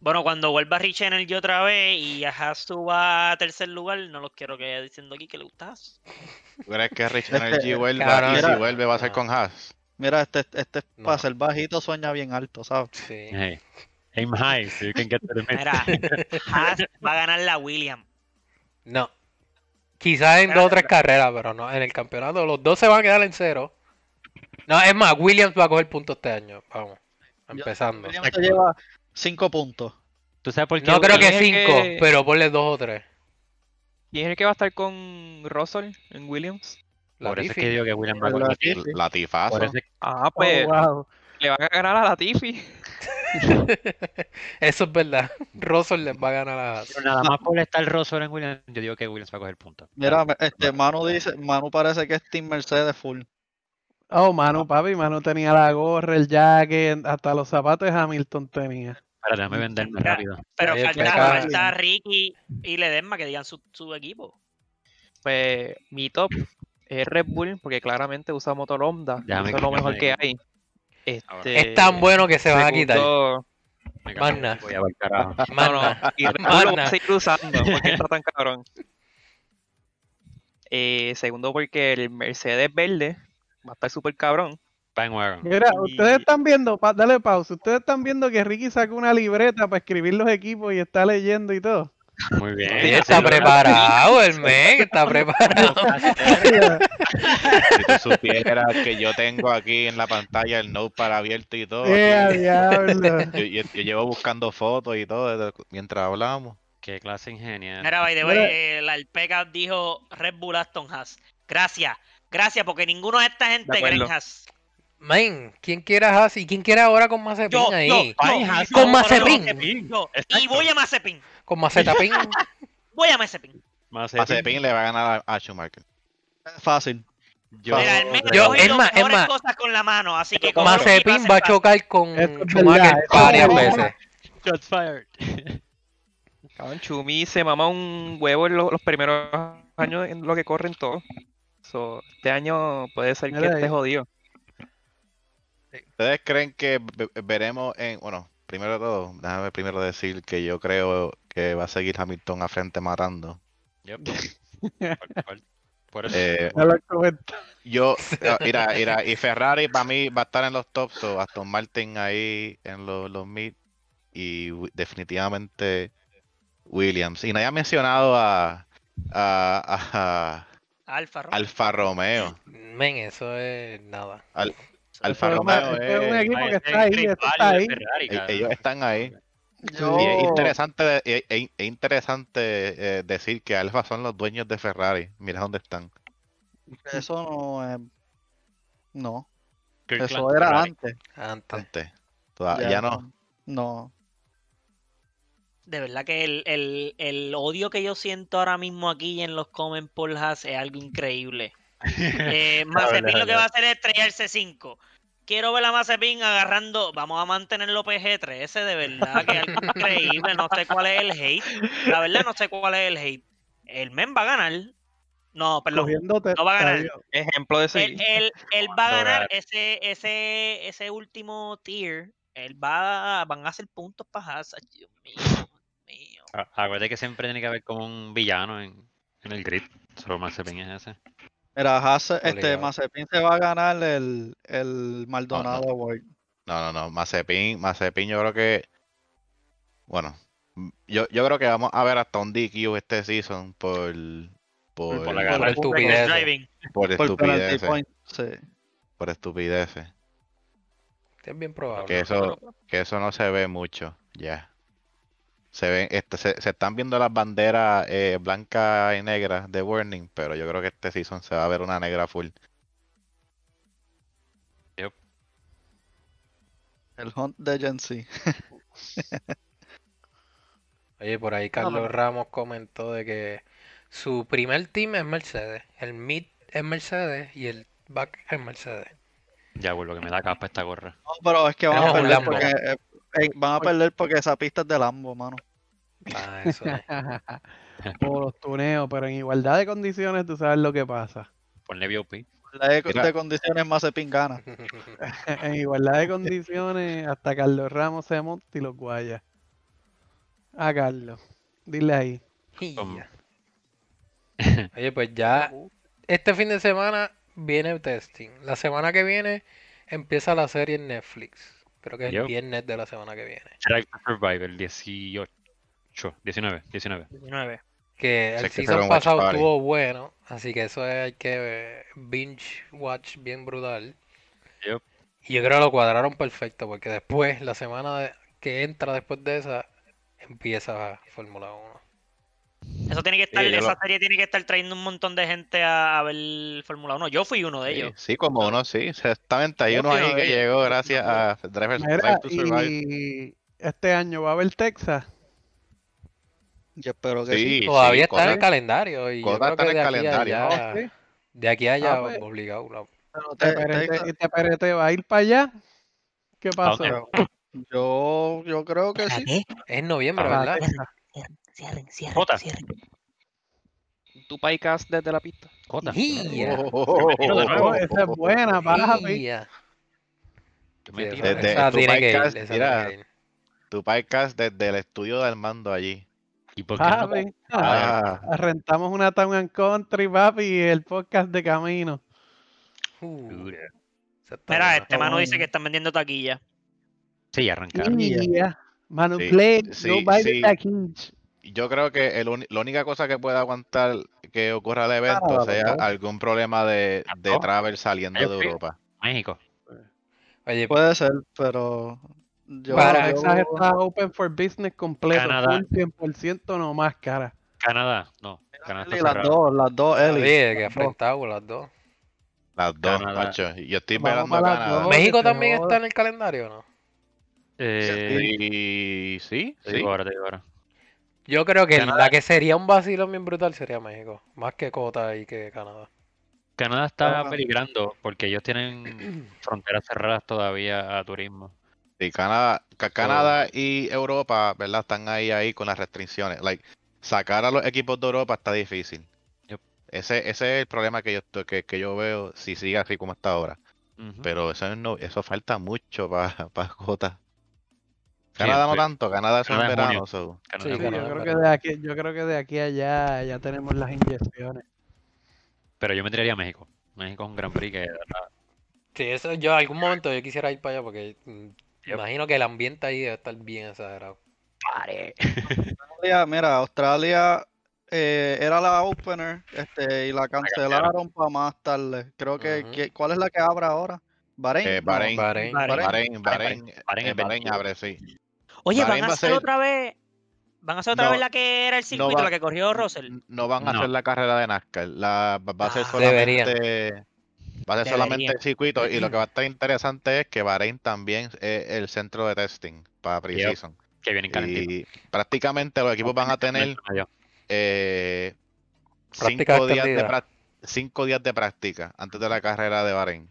Bueno, cuando vuelva Rich Energy otra vez y a Haas suba a tercer lugar, no los quiero que vaya diciendo aquí que le gusta Haas. ¿Tú crees que Rich Este, Energy vuelva? cabrón, y si vuelve va a ser con Haas. Mira, este, este No. para ser bajito sueña bien alto, ¿sabes? Sí. Hey, Aim high, so you can get the. Mira, Haas va a ganar la Williams. No. Quizás en dos o tres carreras, pero no. En el campeonato los dos se van a quedar en cero. No, es más, Williams va a coger puntos este año. Vamos. Empezando. Williams se lleva 5 puntos. ¿Tú sabes por qué? No creo que ¿Quién es el cinco, que- pero ponle dos o tres. ¿Quién es el que va a estar con Russell en Williams? Por eso es Latifi. que digo que Williams va a Latifi. Latifazo. Eso Ah, Oh, pues wow. le van a ganar a la Tiffy. Eso es verdad. Russell les va a ganar a. Pero nada más por estar Russell en Williams, yo digo que Williams va a coger puntos. Mira, este Manu dice, Manu parece que es Team Mercedes full. Oh, Manu, papi, Manu tenía la gorra, el jacket, hasta los zapatos de Hamilton tenía. Espera, déjame venderme rápido. Pero falta, falta Ricky y Ledesma que digan su, su equipo. Pues mi top es Red Bull, porque claramente usa motor Honda. Déjame Eso es lo mejor que hay. Este, Es tan bueno que se van a quitar. Magna. Voy a ver carajo. Más No, no, y Red Bull lo Más va a nada. seguir usando porque está tan cabrón. Eh, segundo, porque el Mercedes verde va a estar súper cabrón. Bandwagon. Mira, Y- ustedes están viendo, pa- dale pausa, ustedes están viendo que Ricky sacó una libreta para escribir los equipos y está leyendo y todo. Muy bien. Sí, está preparado, el Meg está preparado. Si tú supieras que yo tengo aquí en la pantalla el notepad abierto y todo. ¡Eh, a aquí. diablo! Yo, yo- yo llevo buscando fotos y todo desde- mientras hablamos. Qué clase ingeniero. Mira, by the way, eh, la Alpeca dijo Red Bull Aston Haas. Gracias, gracias, porque ninguno de esta gente De cree en acuerdo. Haas. Man, ¿quién quiere a Haas y quién quiere ahora con Mazepin Yo, ahí? yo, yo, con Mazepin. Y voy a Mazepin. Con Mazepin. Voy a Mazepin. Mazepin le va a ganar a, a Schumacher. Fácil. Yo, Mira, el Meg Yo- coge es más, es más. cosas con la mano, así que Mazepin va a chocar con Eso es Schumacher verdad, eso varias es veces. Shots fired. Cabrón, Chumi se mama un huevo en lo- los primeros años en lo que corren todos. So, este año puede ser que esté jodido. ¿Ustedes creen que ve- veremos en... Bueno, primero de todo, déjame primero decir que yo creo que va a seguir Hamilton a frente matando. Yep. Por- por- Por eso. Eh, yo, ah, mira, mira, y Ferrari para mí va a estar en los tops, o Aston Martin ahí en los, los mid, y definitivamente Williams. Y nadie ha mencionado a, a, a- Alfa Romeo. Alfa Romeo. Men, eso es nada. Alfa es Romeo es un es- equipo que está ahí, es está ahí. E- ellos están ahí. Yo, Y es interesante, de- e- e- es interesante eh, decir que Alfa son los dueños de Ferrari. Mira dónde están. eso no es... No, Kirkland, eso era Ferrari. antes. Antes. Antes. Toda- ya, no. No. De verdad que el, el, el odio que yo siento ahora mismo aquí en los comments por Haas es algo increíble. Eh, Mazepin lo que va a hacer es estrellarse 5. Quiero ver a Mazepin agarrando. Vamos a mantenerlo PG-13, de verdad, que es algo increíble. No sé cuál es el hate. La verdad, no sé cuál es el hate. El men va a ganar. No, perdón. No va a ganar. Ejemplo de Él, seguir. él- él va a ganar ese, ese, ese último tier. Él va a, van a hacer puntos para. Ay, Dios mío, Dios mío. Acuérdate que siempre tiene que haber como un villano en, en el grid. Solo Mazepin es ese. Mira, Haas, este. Mazepin se va a ganar el, el Maldonado Award. No, no, no. Mazepin, Mazepin yo creo que... Bueno, m- yo, yo creo que vamos a ver hasta un DQ este season por... Por, Por la Por gana. estupideces. Driving. por. Sí. Por estupideces. Es bien probable. Que eso, que eso no se ve mucho, ya. Se ven, este, se, se están viendo las banderas eh, blancas y negras de Warning, pero yo creo que este season se va a ver una negra full. El Hunt de Gen Z. Oye, por ahí Carlos Ramos comentó de que su primer team es Mercedes, el mid es Mercedes y el back es Mercedes. Ya vuelvo que me da capa esta gorra. No, pero es que van a Tenemos perder porque eh, van a perder porque esa pista es de Lambo, mano. Ah, eso es. Por los tuneos, pero en igualdad de condiciones tú sabes lo que pasa. Ponle VOP. La de, de condiciones Mazepin gana. en igualdad de condiciones, hasta Carlos Ramos se monta y los guaya. A Carlos, dile ahí. Oye, pues ya este fin de semana viene el testing. La semana que viene empieza la serie en Netflix. Creo que es el viernes de la semana que viene. Drive to Survive, el 18. 19, 19. 19. Que el season pasado estuvo bueno, así que eso es- hay que eh, binge watch bien brutal. Yep. Y yo creo que lo cuadraron perfecto, porque después, la semana que entra después de esa, empieza Fórmula 1. Eso tiene que estar, Sí, yo esa lo- serie tiene que estar trayendo un montón de gente a, a ver Fórmula 1. Yo fui uno de Sí, ellos. sí, como uno, sí. Exactamente. Hay Yo uno ahí que llegó gracias a Drive, Drive Mira, to Survive. y este año va a haber Texas. Yo espero que sí. Sí, sí, Todavía está en el calendario y yo Cota creo está que en de el aquí a calendario, ¿no? allá, Sí. de aquí a allá Ah, pues. obligado. la- Pero Te Te- perete, te perete va a ir para allá. ¿Qué pasó? dónde? yo, yo creo que ¿Para sí. Es en noviembre, Ah, ¿verdad? Cierren, cierren, Jota. cierren. Tu podcast desde la pista. Jota. Oh. Oh, esa es buena, papi. ¡Ia! Yo Sí, me esa- tiro. Desde esa tu tiene que ir, podcast, esa mira. tiene que ir. Tu podcast desde el estudio de Armando allí. ¿Y por qué no? Papi. Ah, Ah, Rentamos una Town and Country, papi, y el podcast de camino. Uh, Mira, este mano dice que están vendiendo taquilla. Sí, arrancaron. Yeah. Manu Sí, Play, sí, no buy sí. the package. Yo creo que el la única cosa que puede aguantar que ocurra el evento sea algún problema de, de travel saliendo de sí. Europa. México. Oye, Puede ser, pero yo, Para- yo- está open for business completo. Canadá. Full 100% no más cara. Canadá, no. Canadá está Sí, las cerrado. dos, las dos, Eli. oye, que las dos. enfrentado las dos. Las dos, Canadá. macho. Yo estoy velando a Canadá. dos. ¿México también está en el calendario o no? Eh, sí, sí. ahora, digo ahora. Yo creo que Canadá. la que sería un vacilón bien brutal sería México. Más que Cota y que Canadá. Canadá está Ah. peligrando porque ellos tienen fronteras cerradas todavía a turismo. Sí, Canadá, Ca- Canadá y Europa, ¿verdad? Están ahí ahí con las restricciones. Like, sacar a los equipos de Europa está difícil. Yep. Ese, ese es el problema que yo estoy- que, que yo veo si sigue así como está ahora. Pero eso no, eso falta mucho para para Jota. Canadá no tanto, Canadá es junio. verano. so. Sí, yo, creo que de aquí, yo creo que de aquí a allá ya tenemos las inyecciones. Pero yo me tiraría a México. México es un Gran Prix que de verdad, Sí, eso yo en algún momento yo quisiera ir para allá porque mm, Yep. imagino que el ambiente ahí debe estar bien exagerado. Australia, mira, Australia eh, era la opener este, y la cancelaron para más tarde. Creo que, ¿cuál es la que abre ahora? Bahrein. Eh, No. Bahrein. Bahrein. Bahrein. Bahrein, Bahrein, Bahrein eh, es Bahrein 21. abre, sí. Oye, Bahrein van a va a hacer ser- otra vez. Van a hacer otra No, vez la que era el circuito, va- la que corrió Russell. No van a No. hacer la carrera de NASCAR. La, va a ser Ah. Deberían. solamente. Va a ser solamente el circuito. Y lo que va a estar interesante es que Bahrein también es el centro de testing para Precision. que vienen calentitos. Y prácticamente los equipos van a tener eh, cinco, días de cinco días de práctica antes de la carrera de Bahrein.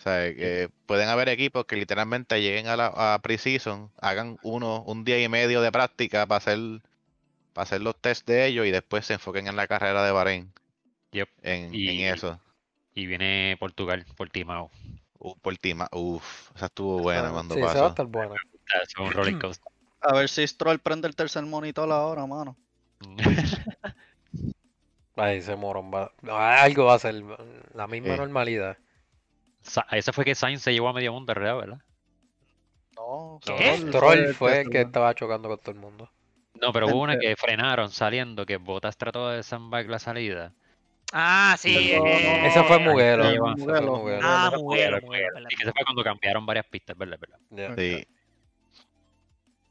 O sea, que pueden haber equipos que literalmente lleguen a la a Precision, hagan uno, un día y medio de práctica para hacer, para hacer los test de ellos y después se enfoquen en la carrera de Bahrein. Yep. En, Y- en eso. Y viene Portugal, Portimao. Uh, por Tima, uf, esa estuvo buena Ah, cuando Sí, esa va a pasó. estar buena. Ah, Es un roller coaster. A ver si Stroll prende el tercer monitor ahora, mano. Ay, ese morón va. Algo va a ser. La misma Eh. normalidad. Sa- Ese fue que Sainz se llevó a medio mundo, ¿verdad? ¿verdad? No, ¿Qué? Troll fue el que estaba chocando con todo el mundo. No, pero hubo una que frenaron saliendo, que Bottas trató de sandbag la salida. Ah, sí. No, eh, no, Ese fue Muguelo. fue Muguelo, Muguelo. Ah, Muguelo, Muguelo. Y que se fue cuando cambiaron varias pistas, ¿verdad? Sí.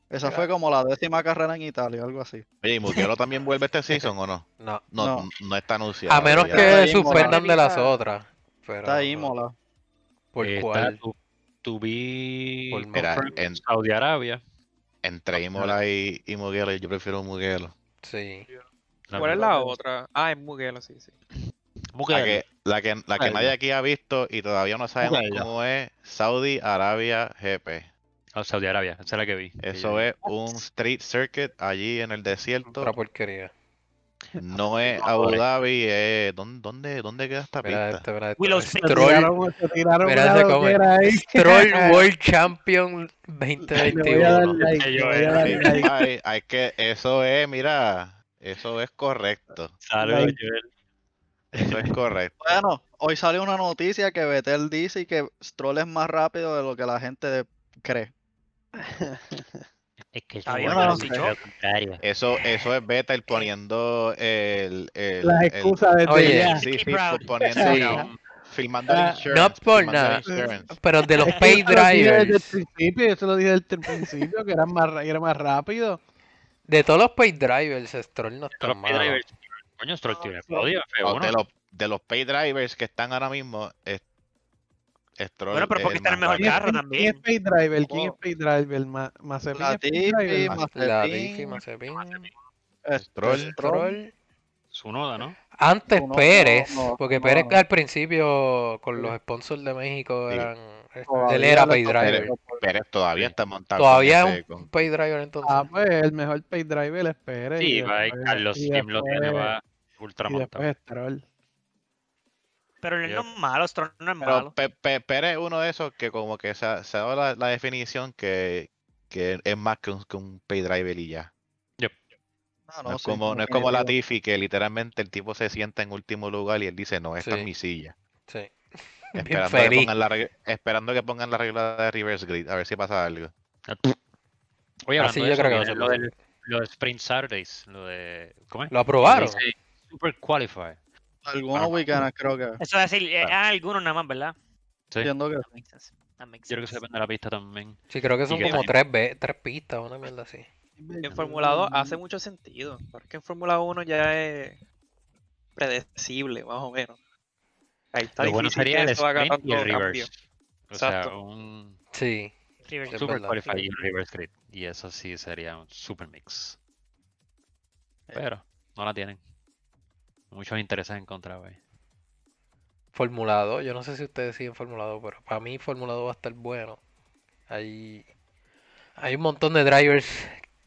Esa fue como la décima carrera en Italia, algo así. Oye, ¿y Mugello también vuelve este season o no? No. No, No. no, está anunciado. A menos que suspendan de las otras. Pero Está ahí, no. mola. ¿Por Eh, está cuál? tu, tu vi Por Mira, confirmed en- Saudi Arabia. Entre Imola y, y Mugello, yo prefiero Mugello. Sí. ¿Cuál es la otra? Ah, es Mugello, sí, sí. La que, la que, la que nadie aquí ha visto y todavía no sabemos cómo es Saudi Arabia GP. Ah, Saudi Arabia, esa es la que vi. Eso es un street circuit allí en el desierto. Otra porquería. No es Abu Dhabi, es... ¿Dónde, dónde, dónde queda esta Mira pista? este, mira este. Willow Street. Se Stroll, tiraron, tiraron Mira. Stroll World Champion Le voy a dar 2021. like, que le yo voy a era. dar Sí, like. hay, que, eso es, mira, eso es correcto. Joel. Eso es correcto. Bueno, hoy salió una noticia que Vettel dice que Stroll es más rápido de lo que la gente cree. Es que yo decir si lo contrario. Eso, eso es Vettel poniendo el, el, Las el- excusas desde Oye. sí, sí, proud. poniendo, Sí. filmando el Ah, insurance. no por filmando el nada. insurance. Pero de los Es pay yo lo dije Desde el drivers, principio, yo lo dije desde el principio, que era más, ra- era más rápido. de todos los pay drivers, Stroll no está Los mal. drivers, Coño, Stroll tiene podio, No, F1. de, los, de los pay drivers que están ahora mismo, es, Stroll Bueno, pero es porque está en el mejor más carro rápido. ¿Quién es también. pay driver? ¿Quién es pay driver? Ma Mazepin Latifi, Mazepin, Mazepin, Stroll. Stroll. Su noda, ¿no? Antes Uno, Pérez, no, porque no. Pérez al principio con los sponsors de México Sí. eran. Todavía Él era pay driver. Pérez todavía está montado. Todavía es ese- con- un pay driver entonces. Ah, pues el mejor pay driver es Pérez. Sí, va, y después- Carlos Slim lo tiene, va ultra Y montado. después Stroll. Pero él no Yep. es malo, Stroll no es Pero malo. Pe- Pe- Pérez es uno de esos que como que se ha, se ha dado la, la definición que, que es más que un, que un pay driver y ya. Ah, No, es sí, como, no es como la definitivo. Tiffy que literalmente el tipo se sienta en último lugar y él dice, no, esta Sí. es mi silla. Sí. Esperando que, pongan la, esperando que pongan la regla de reverse grid, a ver si pasa algo. Oye, Así hablando yo eso, creo que lo, posible. del, lo de Sprint Saturdays, lo de... ¿Cómo es? Lo aprobaron. Super Qualify. Algunos Ah. weekends creo que. Eso es decir, eh, Claro. algunos nada más, ¿verdad? Sí, Entiendo que. Yo creo que se depende de la pista también. Sí, creo que son como también- tres, ve- tres pistas, una mierda así. En Fórmula 2 hace mucho sentido, porque en Fórmula 1 ya es predecible, más o menos. Ahí está Lo bueno difícil sería que el sprint y el reverse. cambio. O sea, Exacto. un Sí. Es Super verdad. Qualify y un reverse grid. Y eso sí sería un super mix. Pero no la tienen. Muchos intereses encontrados ahí. Fórmula 2, yo no sé si ustedes siguen Fórmula 2, pero para mí Fórmula 2 va a estar bueno. Hay, hay un montón de drivers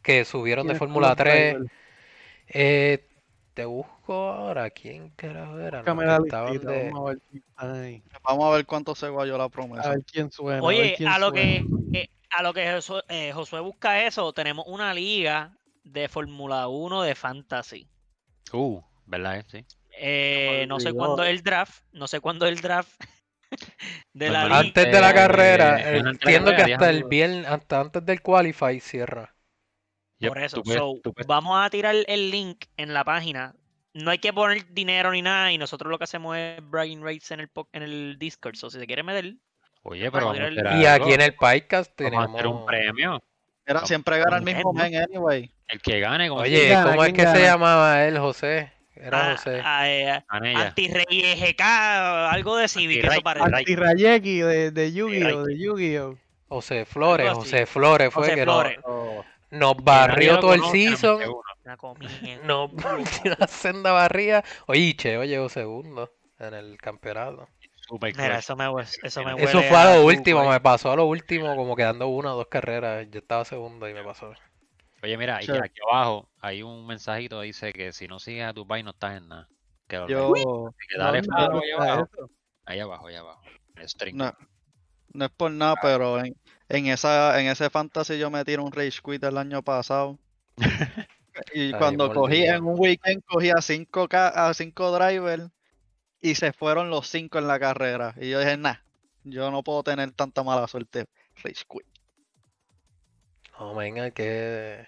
que subieron de ¿Quiénes son Fórmula los 3. drivers? Eh, te busco ahora, ¿quién carajo era? No, listita, de- vamos a ver Vamos a ver cuánto se guayó la a promesa. ver quién suena. a ver Oye, quién a lo que eh, a lo que Josué, eh, Josué busca eso, tenemos una liga de Fórmula 1 de fantasy. Uh, ¿verdad? eh? Sí. Eh, no sé cuándo es el draft, no sé cuándo es el draft de la liga. Antes de la Eh, carrera, eh, eh, entiendo que hasta el viernes, hasta antes del qualify cierra. Yep, Por eso, so, vamos a tirar el link en la página. No hay que poner dinero ni nada y nosotros lo que hacemos es bragging rates en el, en el Discord. So, si se quiere meter, Oye, pero Vamos vamos a Y algo. aquí en el podcast Vamos a hacer tenemos. un premio. Era Vamos, siempre gana el vamos, mismo men, anyway. El que gane, como Oye? ¿cómo es ¿Quién que se llamaba él, José? Era ah, José. ah, eh. Anti-Rey EGK, algo de Civic, eso parece. Anti- Anti-Rayeki de, de Yu-Gi-Oh! De Yu-Gi-Oh! José Flores. José Flores fue José que no- nos barrió todo el season. Nos la senda barría. Oye, Cheo llegó segundo en el campeonato. Mira, eso me, eso me Eso huele fue a lo último, me pasó a lo último, como quedando una o dos carreras. Yo estaba segundo y me pasó. Oye, mira, aquí abajo hay un mensajito que dice que si no sigues a tu país no estás en nada. Que lo Yo. Que dale ¿Dónde follow ahí abajo. Ahí abajo, ahí abajo. El. No, no es por nada, pero en, en esa en ese fantasy yo me tiro un rage quit el año pasado. Y Ay, cuando cogí en un weekend cogí a cinco ca- a cinco drivers y se fueron los cinco en la carrera. Y yo dije, nah, yo no puedo tener tanta mala suerte. Rage quit. No, venga, que.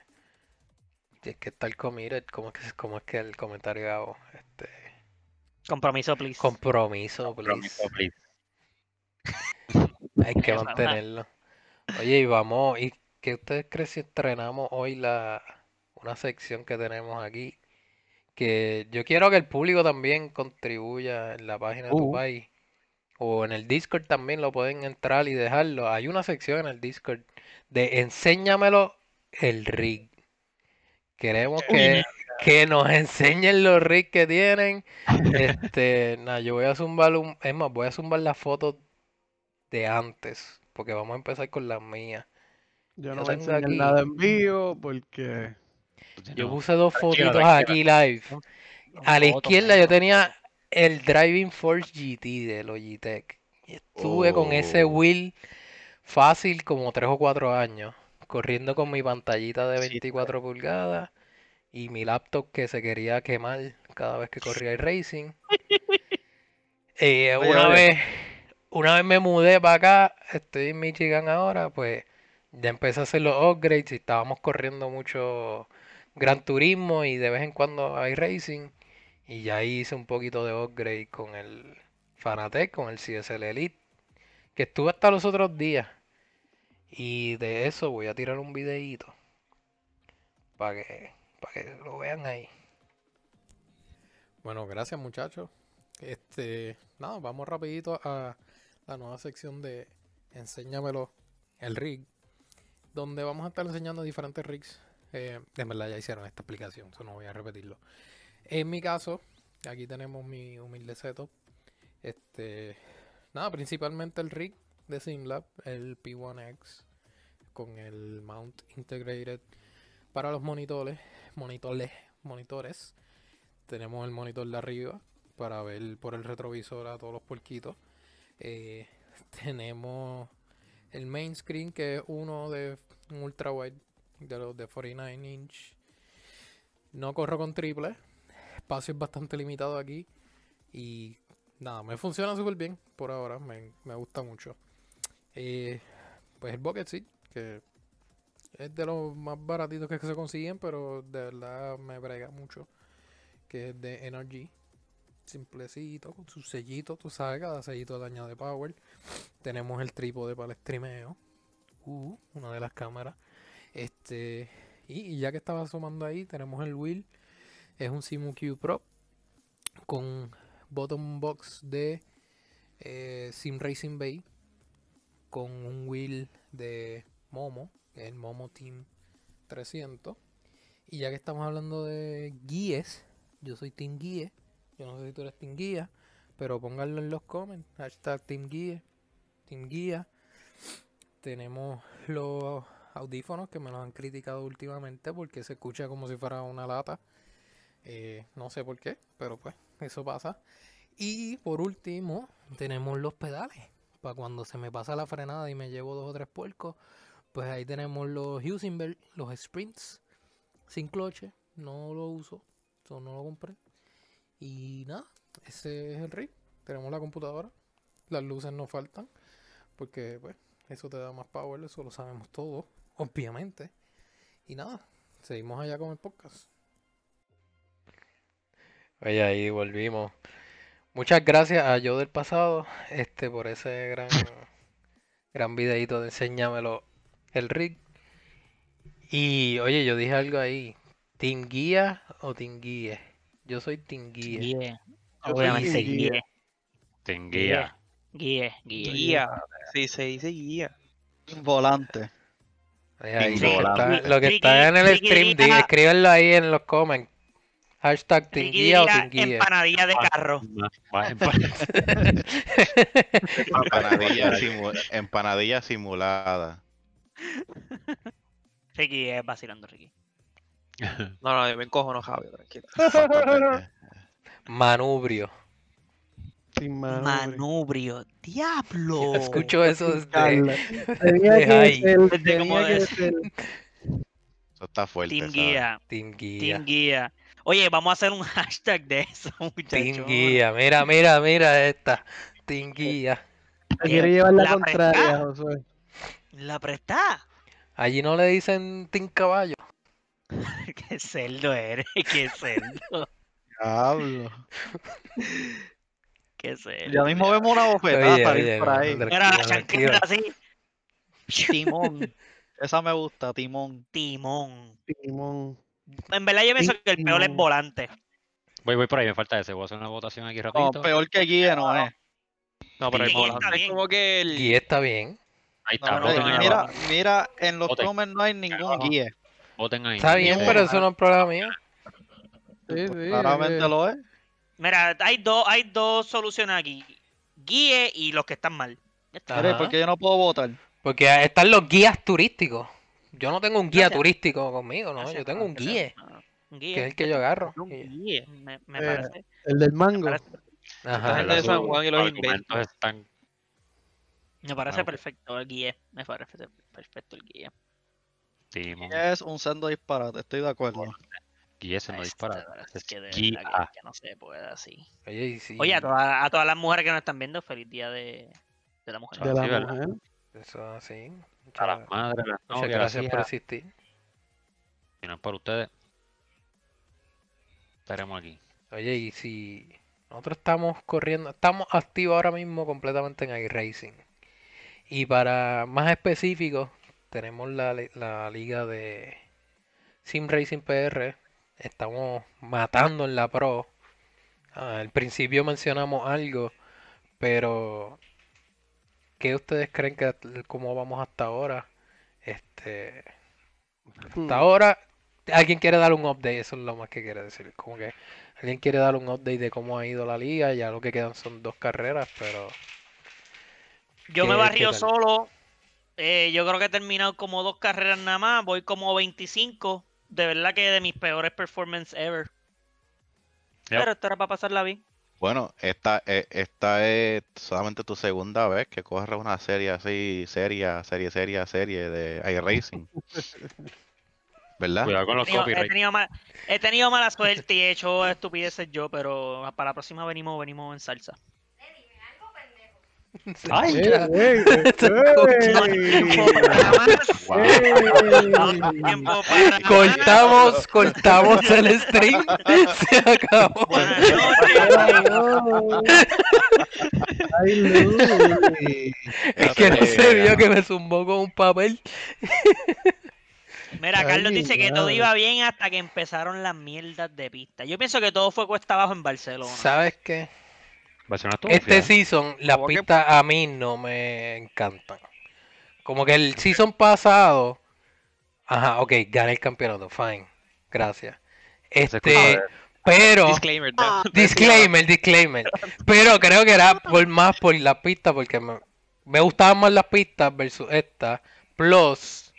Tienes que estar committed. ¿Cómo es que, cómo es que el comentario hago? Este, Compromiso, please. compromiso, please. Compromiso, please. Hay que mantenerlo. Oye, y vamos, ¿y qué ustedes creen si estrenamos hoy la una sección que tenemos aquí? Que yo quiero que el público también contribuya en la página de tu Uh. país. O en el Discord también lo pueden entrar y dejarlo. Hay una sección en el Discord de enséñamelo el rig. Queremos que, que nos enseñen los rigs que tienen. Este, nada, yo voy a zumbar un, es más, voy a zumbar las fotos de antes, porque vamos a empezar con las mías. Yo Yo no voy a tengo enseñar aquí- nada en vivo porque Yo No. puse dos fotitos aquí live. A la izquierda yo tenía el Driving Force GT de Logitech. Y estuve con ese Oh. wheel fácil como 3 o 4 años, corriendo con mi pantallita de Sí, 24 pulgadas y mi laptop que se quería quemar cada vez que corría el racing. Eh, una vez, una vez me mudé para acá, estoy en Michigan ahora, pues Ya empecé a hacer los upgrades y estábamos corriendo mucho Gran Turismo y de vez en cuando hay racing. Y ya hice un poquito de upgrade con el Fanatec, con el CSL Elite, que estuve hasta los otros días. Y de eso voy a tirar un videíto para que, para que lo vean ahí. Bueno, gracias muchachos. Este, nada, vamos rapidito a la nueva sección de Enséñamelo el rig, donde vamos a estar enseñando diferentes rigs. Eh, en verdad ya hicieron esta explicación, eso no voy a repetirlo. En mi caso, aquí tenemos mi humilde setup. Este, nada, principalmente el rig de Simlab, el P1X con el mount integrated para los monitores, monitores, monitores. Tenemos el monitor de arriba para ver por el retrovisor a todos los puerquitos. Eh, tenemos el main screen que es uno de un ultra wide de los de 49 inch. No corro con triple. Espacio es bastante limitado aquí. Y nada, me funciona súper bien por ahora. Me, me gusta mucho. Eh, pues el bucket seat, que es de los más baratitos que se consiguen, pero de verdad me brega mucho. Que es de NRG. Simplecito, con su sellito, tú sabes, cada sellito de power. Tenemos el trípode para el streameo. Uh, una de las cámaras. Este. Y, ya que estaba asomando ahí, tenemos el wheel. Es un SimuQ Pro. Con bottom box de eh, Sim Racing Bay. Con un wheel de Momo. El Momo Team 300. Y ya que estamos hablando de guíes. Yo soy Team Guíe. Yo no sé si tú eres Team Guía. Pero pónganlo en los comments. Hashtag Team Guía. Team Guía. Tenemos los audífonos que me los han criticado últimamente porque se escucha como si fuera una lata. Eh, no sé por qué, pero pues eso pasa. Y por último, tenemos los pedales. Para cuando se me pasa la frenada y me llevo dos o tres puercos, pues ahí tenemos los Husinberg, los sprints, sin cloche. No lo uso, eso no lo compré. Y nada, ese es el rig. Tenemos la computadora, las luces no faltan, porque pues eso te da más power, eso lo sabemos todos, obviamente. Y nada, seguimos allá con el podcast. Oye, ahí volvimos. Muchas gracias a yo del pasado, este, por ese gran, gran videito de enséñamelo el rig. Y oye, yo dije algo ahí. ¿Team guía o team guía? Yo soy team guía. Guíe. Yo Obviamente soy guíe. Tenguía. Guíe, guíe. Guía. Sí, se dice guía. Volante. Ahí Team lo que está, volante. lo que Ricky- está en el stream, escríbenlo ahí en los comments. Hashtag team Ricky guía o diría team guía. empanadilla de carro. Más- más empa- Empanadilla, simu- empanadilla simulada. Ricky es vacilando, Ricky. No, no, yo me encojo, no, Javi, tranquilo. Manubrio. Sin mano. Manubrio. ¡Diablo! Escucho eso desde. Carla. Tenía de que ahí. ser, Desde. Eso está fuerte. Team ¿sabes? Guía. Oye, vamos a hacer un hashtag de eso, muchachos. Team Guía. Mira, mira, mira esta. Team Guía. Te quiere llevar la, La contraria, presta. Josué. ¿La presta? Allí no le dicen Team Caballo. Qué cerdo eres, qué cerdo. Diablo. Qué cerdo. Ya mismo vemos una bofetada Oye, salir oye, por ahí. Mira la Tranquilo, chancleta así. Timón. Esa me gusta, timón. Timón. Timón. En verdad yo pienso que el peor es volante. Voy, voy por ahí, me falta ese. Voy a hacer una votación aquí No, rapidito. peor que guíe no es. No, pero el Guía está volante es bien. como que el. Guía está bien. Ahí No, está, no, ahí mira, mira, en los comments no hay ningún guía. Voten ahí. Está bien, pero eso no es problema mío. Sí, sí, Claramente eh, lo es. Mira, hay dos, hay dos soluciones aquí. Guíe y los que están mal. Está. Ajá. porque yo no puedo votar. Porque están los guías turísticos. Yo no tengo un guía Gracias. turístico conmigo, ¿no? Gracias, Yo tengo un guía, Un que guía. es el que yo agarro. Un guía. Me, me Eh, parece. El del Me mango. parece, La Ajá. gente de San Juan y los inventos. están me parece Ah, perfecto el guía. Me parece perfecto el guía. Timón. Es un sendo disparate, estoy de acuerdo. Guía no Este, es que de es verdad guía. que, que no se puede así. Oye, sí, a, todas- a todas las mujeres que nos están viendo, feliz día de, de la mujer. De Sí, la ¿verdad? mujer. Eso así. A las madres, las muchas novias, las gracias por existir. si no es por ustedes, estaremos aquí. Oye, y si nosotros estamos corriendo, estamos activos ahora mismo completamente en iRacing. Y para más específico, tenemos la, la liga de Sim Racing PR. Estamos matando en la Pro. Ah, al principio mencionamos algo, pero ¿qué ustedes creen que cómo vamos hasta ahora? Este, Hmm. hasta ahora, alguien quiere dar un update, eso es lo más que quiere decir. Como que alguien quiere dar un update de cómo ha ido la liga, ya lo que quedan son dos carreras, pero Yo me ¿Qué- barrio solo. eh, yo creo que he terminado como dos carreras nada más. Voy como 25. De verdad que de mis peores performances ever. Yep. Pero esto era para pasarla bien. Bueno, esta, eh, esta es solamente tu segunda vez que corres una serie así, seria, serie, seria, serie de iRacing. ¿Verdad? Cuidado con los He tenido- he, copyrights. tenido mal- he tenido mala suerte y he hecho estupideces yo, pero para la próxima venimos, venimos en salsa. Ay, ¡Ey, ey, ey! Tiempo para más, ¡Ey! tiempo para más. cortamos, cortamos el stream, se acabó. ¡Ay! Es que no se vio que me zumbó con un papel. Mira, Ay, Carlos dice que todo wow. iba bien hasta que empezaron las mierdas de pista. Yo pienso que todo fue cuesta abajo en Barcelona. ¿Sabes qué? Este season, las pistas a mí no me encantan. Como que el season pasado. Ajá, ok, gané el campeonato, fine. Gracias. Este, pero. Disclaimer. ¿no? Disclaimer, disclaimer. Pero creo que era por más por las pistas, porque me, me gustaban más las pistas versus esta. Plus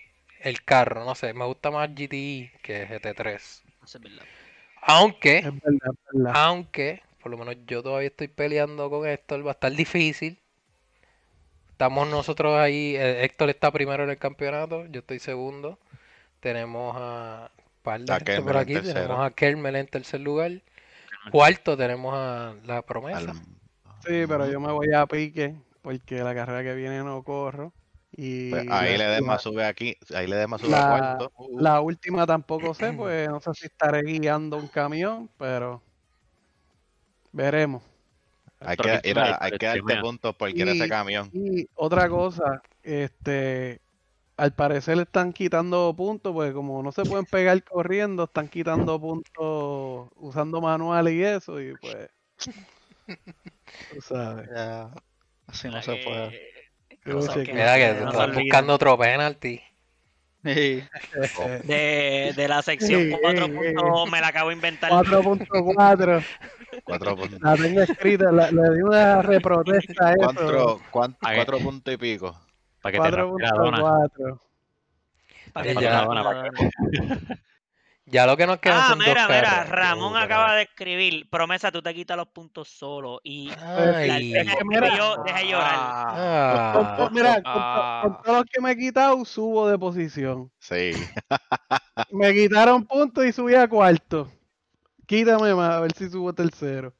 el carro, no sé, me gusta más GTI que GT3. Eso es verdad. Aunque, Es verdad, es verdad. aunque, por lo menos yo todavía estoy peleando con Héctor, va a estar difícil. Estamos nosotros ahí, eh, Héctor está primero en el campeonato, yo estoy segundo. Tenemos a par de A gente por Kermel en aquí, tenemos a Kermel en tercer lugar. Cuarto tenemos a la promesa. Sí, pero yo me voy a pique porque la carrera que viene no corro. Y pues ahí le la- más sube aquí, ahí le más sube a cuarto. Uh, la última tampoco sé, pues no sé si estaré guiando un camión, pero veremos. hay que, hay- que darte puntos por quiere ese camión. Y otra cosa, este, al parecer le están quitando puntos, porque como no se pueden pegar corriendo, están quitando puntos usando manual y eso, y pues, tú sabes. Ya, así no se que- puede. que Mira que tú estás olvidan. buscando otro penalti. Sí. De, de la sección Sí, 4. eh, eh. me la acabo de inventar. 4.4, Cuatro puntos. la tengo escrita, le di una reprotesta a eso. Cuatro, cuan- Ahí. cuatro puntos y pico. Para que te raspe la dona. 4.4. Para que te La dona, para que- Ya lo que nos quedan Ah, son dos mira, mira, carros. Ramón acaba de escribir, promesa, tú te quitas los puntos solo. Y Ay. Es que mira- yo- deja llorar. Ah. Con mira, Ah. con todos los que me he quitado, subo de posición. Sí. Me quitaron puntos y subí a cuarto. Quítame más, a ver si subo tercero.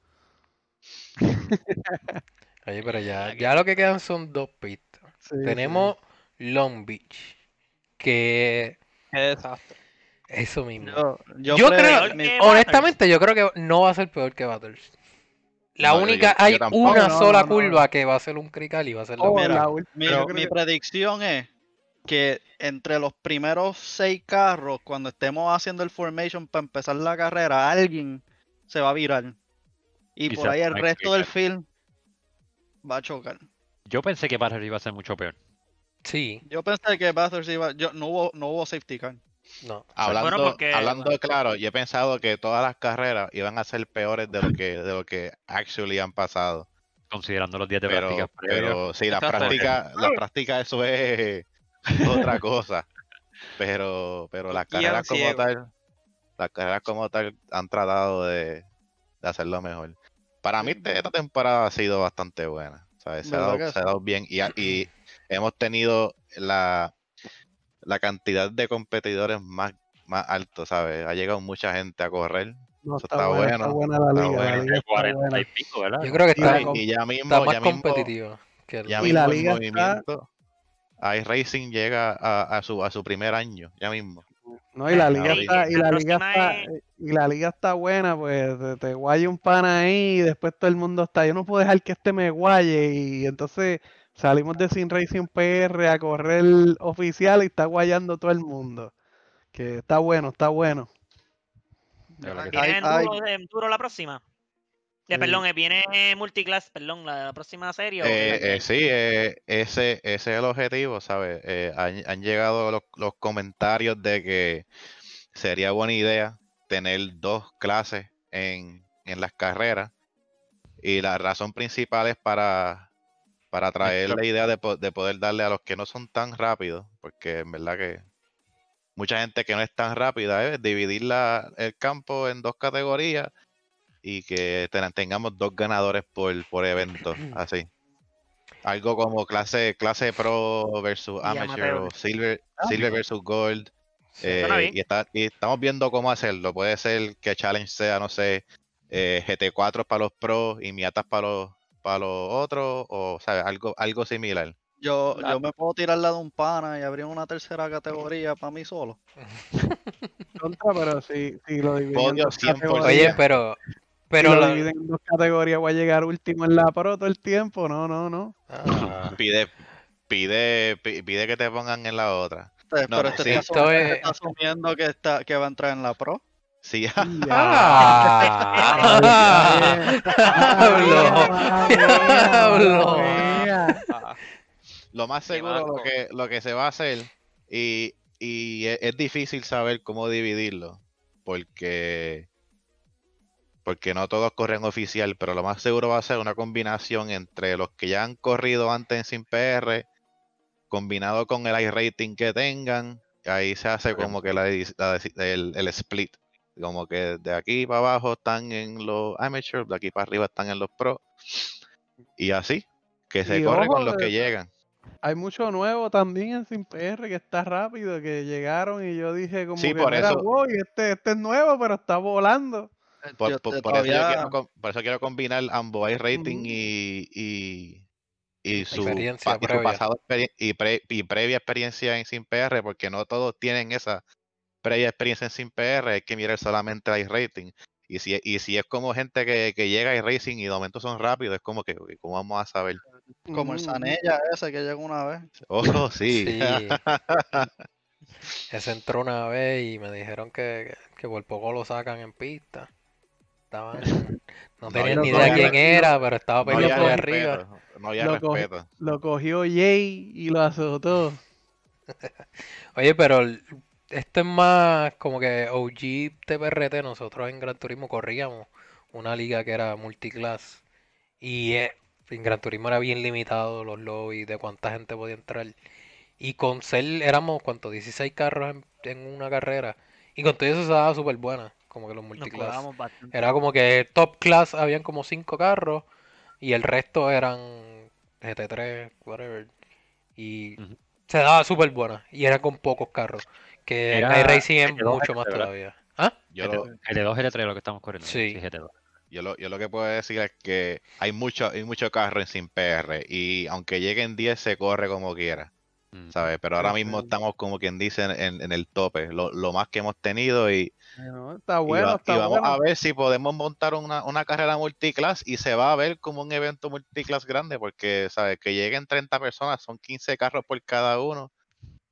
Oye, pero ya, ya lo que quedan son dos pistas. Sí, Tenemos Long Beach, que Qué desastre. Eso mismo. Yo, yo, Yo pre- creo, honestamente, yo creo que no va a ser peor que Battles. La No, única, yo hay tampoco. una No, sola no, no. curva que va a ser un crical y va a ser la Oh, la mi, pero- mi predicción es que entre los primeros seis carros, cuando estemos haciendo el formation para empezar la carrera, alguien se va a virar. Y, Y por ahí el resto del film va a chocar. Yo pensé que Barry iba a ser mucho peor. Sí, Yo pensé que Bathurst iba. Yo, no, hubo, no hubo safety car. No. Hablando, porque- hablando claro, yo he pensado que todas las carreras iban a ser peores de lo que, de lo que actually han pasado. Considerando los días de Pero, práctica previos. pero sí, la práctica, la práctica eso es otra cosa. Pero, pero las carreras como ciego. tal, las carreras como tal han tratado de, de hacerlo mejor. Para mí esta temporada ha sido bastante buena. ¿sabes? Se, ha ¿Verdad dado, se ha dado bien y, y hemos tenido la, la cantidad de competidores más, más alto, ¿sabes? Ha llegado mucha gente a correr. No, Eso está, está buena, está bueno, buena la liga. La está 40 buena. y pico, ¿verdad? Yo creo que Y está, la Y, y ya mismo, está más ya mismo, competitivo. que el- ya Y mismo la el liga está- movimiento. iRacing llega a, a su, a su primer año, ya mismo. No, y la liga está, y la la liga está, es- y la liga está buena, pues te, te guaya un pana ahí y después todo el mundo está. Yo no puedo dejar que este me guaye. Y entonces salimos de Sin Racing PR a correr oficial y está guayando todo el mundo. Que está bueno, está bueno. ¿Viene enduro, enduro la próxima? Eh, Sí. perdón, eh, viene multiclass, perdón, la, la próxima serie. Eh, eh, sí, eh, ese, ese es el objetivo, ¿sabes? Eh, han, han llegado los, los comentarios de que sería buena idea tener dos clases en, en las carreras y la razón principal es para, para traer la idea de, po- de poder darle a los que no son tan rápidos, porque en verdad que mucha gente que no es tan rápida es dividir la- el campo en dos categorías y que ten- tengamos dos ganadores por, por evento, así. Algo como clase, clase pro versus amateur o silver, silver versus gold. Eh, bien. y, está, y estamos viendo cómo hacerlo. Puede ser que challenge sea, no sé, eh, GT4 para los pros y Miatas para los, para los otros, o ¿sabes? Algo, algo similar. Yo, La- yo me puedo tirar la de un pana y abrir una tercera categoría para mí solo. Contra, pero si, si lo dividen en Podio dos 100%. categorías, Oye, pero. si Pero lo la- dividen en dos categorías, voy a llegar último en la pro todo el tiempo. No, no, no. Ah, Pide, pide, pi- pide que te pongan en la otra. Eh, No, pero este sí. está, Esto asumiendo, es- está asumiendo que, está, que va a entrar en la pro. Sí, Diablo. Lo más seguro lo que, lo que se va a hacer y, y es, difícil saber cómo dividirlo porque porque no todos corren oficial, pero lo más seguro va a ser una combinación entre los que ya han corrido antes en sin PR combinado con el iRating que tengan, ahí se hace como que la, la el, el split, como que de aquí para abajo están en los amateurs, de aquí para arriba están en los pro y así, que se Y corre ojo con los que llegan. Hay mucho nuevo también en Sin PR que está rápido, que llegaron y yo dije como Sí, que por mira, eso- wow, y este, este es nuevo, pero está volando. Por, Yo- por- eh, por eso quiero, com- por eso quiero combinar ambos, iRating Ujú. y, y, y su, Experiencia pa- y su previa. pasado y, pre- y previa experiencia en Sin PR, porque no todos tienen esa previa experiencia en Sin PR, hay que mirar solamente el iRating. Y si, y si es como gente que, que llega a iRacing y de momento son rápidos, es como que, ¿cómo vamos a saber? Como el Ujú. Sanella ese que llegó una vez. Oh, sí. Sí. Ese entró una vez y me dijeron que, que por poco lo sacan en pista. Estaban, no tenían no, ni no idea quién era, pero estaba peleando de arriba. respeto, no había Lo respeto. Lo cogió Jay y lo azotó. Oye, pero el- esto es más como que OG TPRT, nosotros en Gran Turismo corríamos una liga que era multiclass y eh, en Gran Turismo era bien limitado los lobbies de cuánta gente podía entrar. Y con Cell éramos, ¿cuánto? 16 carros en, en una carrera. Y con todo eso se daba súper buena, como que los multiclass. Era como que top class habían como 5 carros y el resto eran GT3, whatever. Y se daba súper buena y era con pocos carros. Que Era en iRacing es GT2, mucho más ¿verdad? todavía. ¿Ah? Yo lo, GT2, GT3 lo que estamos corriendo. Sí. GT2. Yo lo, yo lo que puedo decir es que hay mucho, hay mucho carro en sin PR y aunque lleguen 10 se corre como quiera, Mm. ¿sabes? Pero ahora mismo estamos como quien dice en, en- el tope, lo, lo más que hemos tenido y, Bueno, está y bueno, va- y está vamos bueno. a ver si podemos montar una, una carrera multiclass y se va a ver como un evento multiclass grande porque, ¿sabes? Que lleguen 30 personas, son 15 carros por cada uno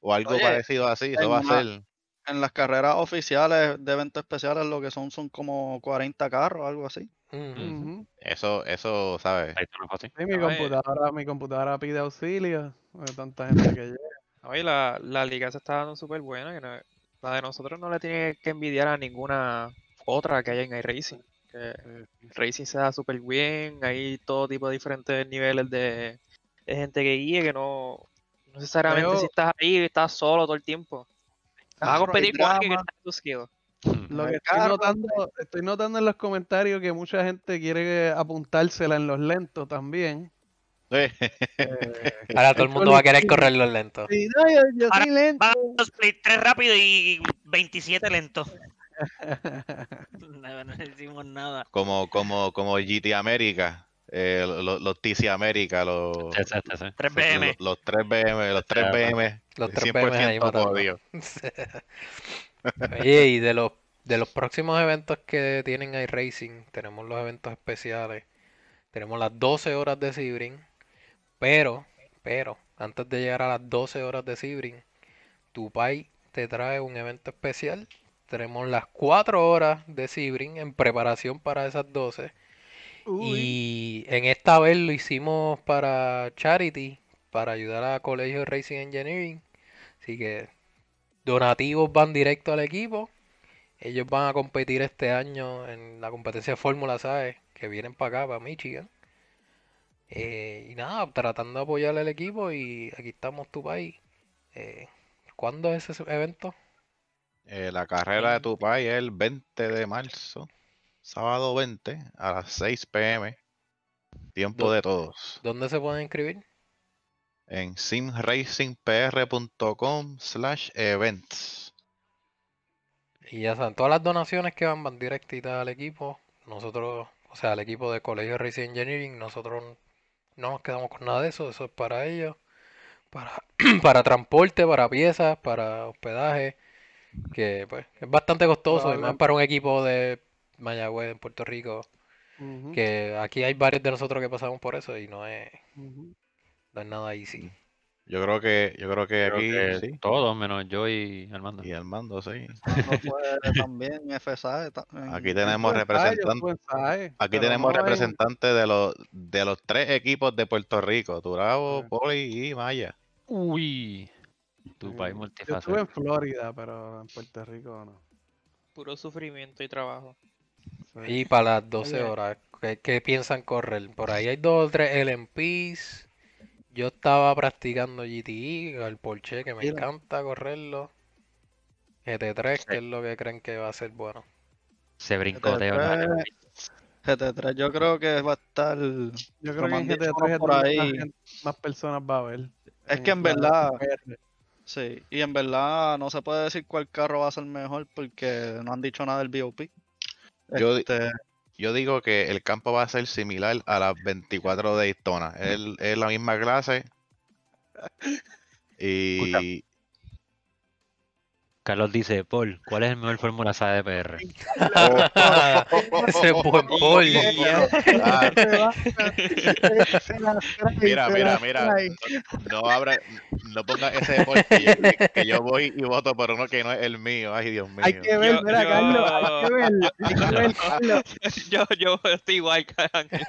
o algo Oye, parecido así, eso va a ser... En las carreras oficiales de eventos especiales lo que son son como 40 carros, algo así. Eso, eso, ¿sabes? Ahí está más fácil. Sí, mi computadora, mi computadora pide auxilio. de tanta gente que llega. Oye, la, la liga se está dando súper buena. Que no- la de nosotros no le tiene que envidiar a ninguna otra que haya en iRacing. Que Racing se da súper bien. Hay todo tipo de diferentes niveles de, de gente que guíe. Que no, no necesariamente Veo- si estás ahí estás solo todo el tiempo. Vas a competir con alguien que está en tu skill. Mm. Lo que estoy notando, estoy notando en los comentarios que mucha gente quiere apuntársela en los lentos también. Eh, Ahora todo el mundo va a querer correr los lentos. Sí, no, yo, yo Ahora soy lento. Van a split 3 rápido y 27 lento. No, no decimos nada. como, como, como GT América. Eh, los, los TC América, los, Ese, ese, ese. 3 BM. los, los 3 BM, los 3 Ya, BM, Los 3 PM ahí 100% matando. jodidos. Oye, y de los, de los próximos eventos que tienen iRacing, tenemos los eventos especiales. Tenemos las 12 horas de Sebring. Pero, pero, antes de llegar a las 12 horas de Sebring, Tupai te trae un evento especial. Tenemos las 4 horas de Sebring en preparación para esas 12. Y en esta vez lo hicimos para Charity, para ayudar a Colegio de Racing Engineering. Así que donativos van directo al equipo. Ellos van a competir este año en la competencia de Fórmula SAE, que vienen para acá, para Michigan. Eh, y nada, tratando de apoyar al equipo y aquí estamos tu país. Eh, ¿cuándo es ese evento? Eh, la carrera de Tupai es el 20 de marzo, sábado 20 a las 6 pm. Tiempo de todos. ¿Dónde se pueden inscribir? En simracingpr.com slash events. Y ya saben, todas las donaciones que van van directitas al equipo. Nosotros, o sea, al equipo de Colegio Racing Engineering, nosotros no nos quedamos con nada de eso. Eso es para ellos. Para, para transporte, para piezas, para hospedaje. Que pues es bastante costoso. Y más Probablemente. para un equipo de Mayagüez en Puerto Rico. Que aquí hay varios de nosotros que pasamos por eso y no es, ujú. no es nada easy. Yo creo que, yo creo que Creo aquí que sí. todos, menos yo y Armando. Y Armando, sí. No fue también FSA. ta- en- Aquí en- tenemos representantes. Aquí pero tenemos no en- representantes de los de los tres equipos de Puerto Rico, Turabo. Poli y Maya. Uy. Tu país Yo estuve multifacético. en Florida, pero en Puerto Rico no. Puro sufrimiento y trabajo. Sí. Y para las 12 Oye. horas, ¿qué, qué piensan correr? Por ahí hay dos o tres LMPs. Yo estaba practicando GTE, el Porsche, que me Mira. encanta correrlo. GT3, que es lo que creen que va a ser bueno. Se brincó Teo. GT3, GT3 yo creo que va a estar... Yo creo que en dicho GT3 es por ahí. más, personas va a ver. Es que en la verdad, sí, y en verdad no se puede decir cuál carro va a ser mejor porque no han dicho nada del BOP. Yo Este, Yo digo que el campo va a ser similar a las 24 de Daytona. Es, es la misma clase. Y Carlos dice, Paul, ¿cuál es el mejor Fórmula SAE de PR? Ese es buen Paul. Mira, mira, mira. No abra, no ponga ese deporte que yo, que- que yo voy y voto por uno que no es el mío. Ay, Dios mío. Hay que ver, Yo- mira, yo- Carlos, hay que ver, hay que ver, Carlos, yo, yo estoy igual Ángel.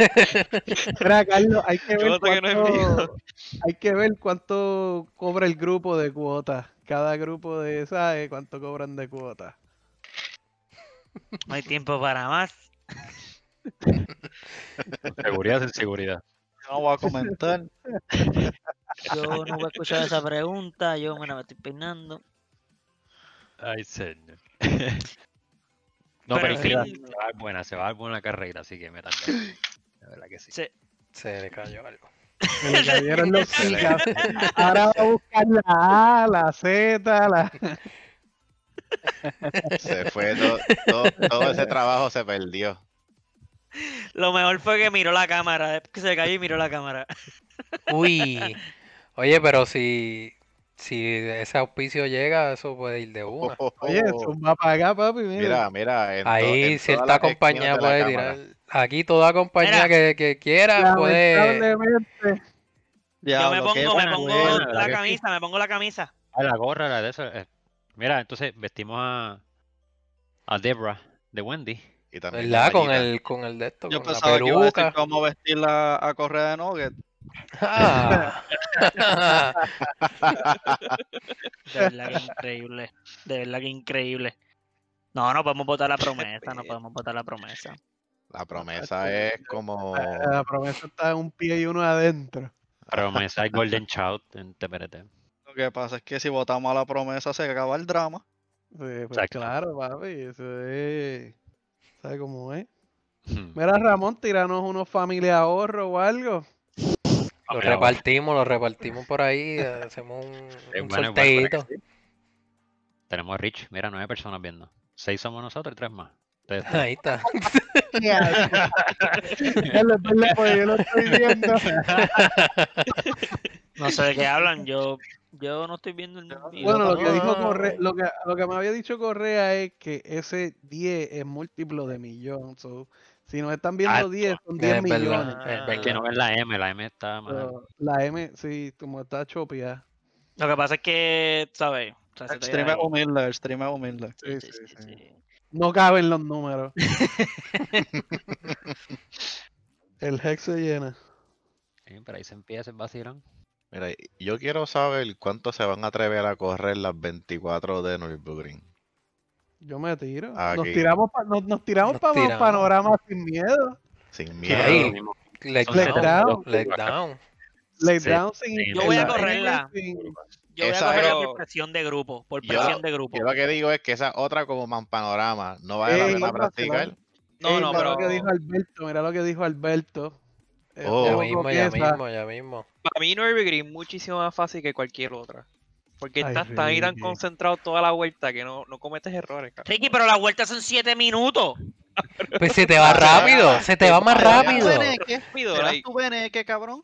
mira, Carlos, hay que ver noto que no es cuánto, hay que ver cuánto cobra el grupo de cuotas. Cada grupo de SAE, cuánto cobran de cuota. No hay tiempo para más. Seguridad sin seguridad. no voy a comentar. Yo no voy a escuchar esa pregunta. Yo me la estoy peinando. Ay, señor. No, pero, Pero se va a dar buena, se va a dar buena carrera, así que me De verdad que sí. Sí. Se le cayó algo. Se le cayeron los gigas. Ahora va a buscar la A, la Z, la... Se fue todo, todo, todo ese trabajo se perdió. Lo mejor fue que miró la cámara. Que se cayó y miró la cámara. Uy. Oye, pero si, si ese auspicio llega, eso puede ir de una. Oye, eso va para acá, papi, mira. Mira, mira. en Ahí en cierta compañía la puede cámara. tirar. Aquí toda compañía que, que quiera puede. Lamentablemente, Yo me pongo, me buena pongo buena. ¿verdad la camisa, me pongo la camisa. Ah, la gorra, la de eso. eh. Mira, entonces vestimos a, a Debra de Wendy. Y también ¿Verdad? Con el, con el de esto, Yo con la pensaba que iba a decir peluca. que vamos a vestirla a correr de Nugget. Ah. De verdad que increíble. De verdad que increíble. No, no podemos votar la promesa, no podemos votar la promesa. La promesa es como. la promesa está en un pie y uno adentro. Promesa y Golden Child en TPRT. Lo que pasa es que si votamos a la promesa se acaba el drama. Sí, pues Exacto. claro, papi, eso es... ¿Sabes cómo es? Hmm. Mira, Ramón, tiranos unos familia ahorro o algo. Lo repartimos, lo repartimos por ahí. Hacemos un, un bueno, sorteito. sí. Tenemos a Rich, mira, nueve personas viendo. Seis somos nosotros y tres más. Ahí está. Ya, lo- es verdad, porque yo lo estoy viendo. No sé de qué hablan, yo, yo no estoy viendo el. Bueno, lo que dijo. Correa, lo que, lo que me había dicho Correa es que ese 10 es múltiplo de millón. so, si nos están viendo Ah, 10, son 10 Es verdad, millones. es Es que no ves la M, la M está. So, la M, sí, como está chopia. Lo que pasa es que, ¿sabes? O sea, es ahí. humilde, el stream es humilde. Sí, Sí, sí, sí, sí. sí. No caben los números. El hex se llena. Sí, pero ahí se empieza el vacilón. Mira, yo quiero saber cuánto se van a atrever a correr las 24 de Nürburgring. Yo me tiro. Nos Aquí. tiramos, pa- nos, nos tiramos Nos para tiramos. panoramas sin miedo. Sin ¿Qué miedo. Let down. down. Let down. Lay Sí, down sin. Yo voy a correrla. sin- Yo voy a Esa es- por presión de grupo, por Yo- presión de grupo. Yo lo que digo es que esa otra como man panorama no vale la pena practicar. No, Ey, no, mira lo que pero dijo Alberto, mira lo que dijo Alberto. Oh. Ya ojo mismo, ya esa- mismo, ya mismo. para mí Nürburgring es muchísimo más fácil que cualquier otra. Porque Ay, estás tan ahí tan concentrado toda la vuelta que no, no cometes errores, cabrón. Ricky, pero la vuelta son 7 minutos. Pues se te va rápido, se te va más rápido. Beneque, Rápido, ¿Serás like- tu Beneque, cabrón?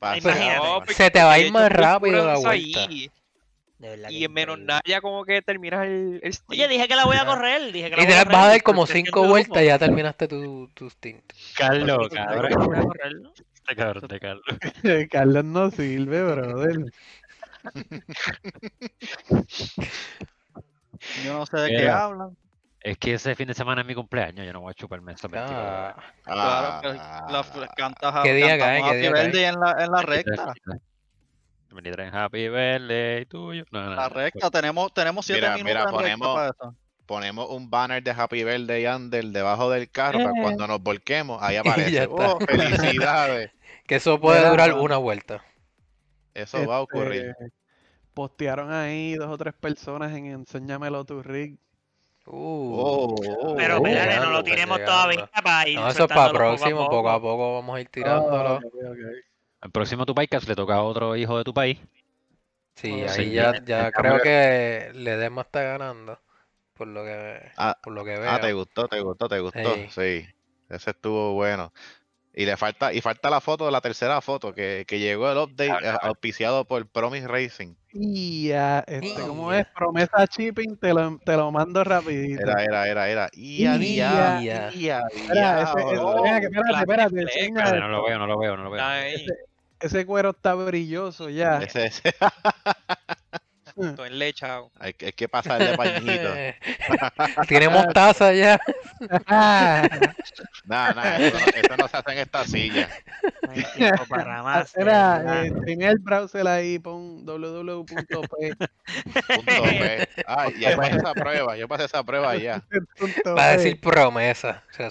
Imagínate. porque Se te va a ir más rápido la vuelta. ahí, De verdad que y en menos nada ya como que terminas el, el Oye, dije que la voy a correr. Dije que la Y voy te vas a dar como cinco vueltas y ya terminaste tu, tu stint. Carlos, cabrón. a correrlo. Este cabrón de Carlos. Carlos no sirve, brother. Yo no sé de qué Mira. hablan. Es que ese fin de semana es mi cumpleaños, yo no voy a chuparme esa 24 Ah, Claro, que Ah, la, cantas a ¿Qué día cae? ¿Qué Happy día cae? En la, en la recta. 23 Happy Birthday tuyo. No, no, La no, recta, tenemos, tenemos siete Mira, minutos mira, ponemos- para eso. ponemos un banner de Happy Birthday Under debajo del carro para Eh. cuando nos volquemos, ahí aparece. Oh, felicidades. que eso puede Mira. durar una vuelta. Eso va a ocurrir. Este, Postearon ahí dos o tres personas en Enséñamelo tu rig. Uh, Oh, oh, Pero oh. espérate, no lo tiremos llegando. todavía para ir No, eso es para soltándolo próximo, poco a poco vamos a ir tirándolo. Ah. El próximo tu podcast le toca a otro hijo de tu país. Sí, Oh, ahí sí, ya, ya- creo que Ledesma está ganando. Por lo que, Ah, por lo que veo. Ah, te gustó, te gustó, te gustó. Sí, ese estuvo bueno. Y le falta, y falta la foto, la tercera foto, que, que llegó el update eh, auspiciado por Promise Racing. Y ya, este, ¿cómo Ya. es? Promesa shipping, te lo, te lo mando rapidito. Era, era, era, era. Y Ya. día, y a Espera, ese- ese- diablo. venga, que espérate, espérate, Espérate, no lo veo, no lo veo, no lo veo. Ahí, Ese cuero está brilloso ya. Ese, ese. todo enlechado. hay, que- hay que pasarle pañito. Tiene mostaza ya. Nada, nada, eso, no- eso no se hace en esta silla. No para más. Espera, verdad. eh, streamea el browser ahí, pon www.p. Punto P. Ah, ya pasé esa prueba, yo pasé esa prueba ya. Va a decir promesa. O sea,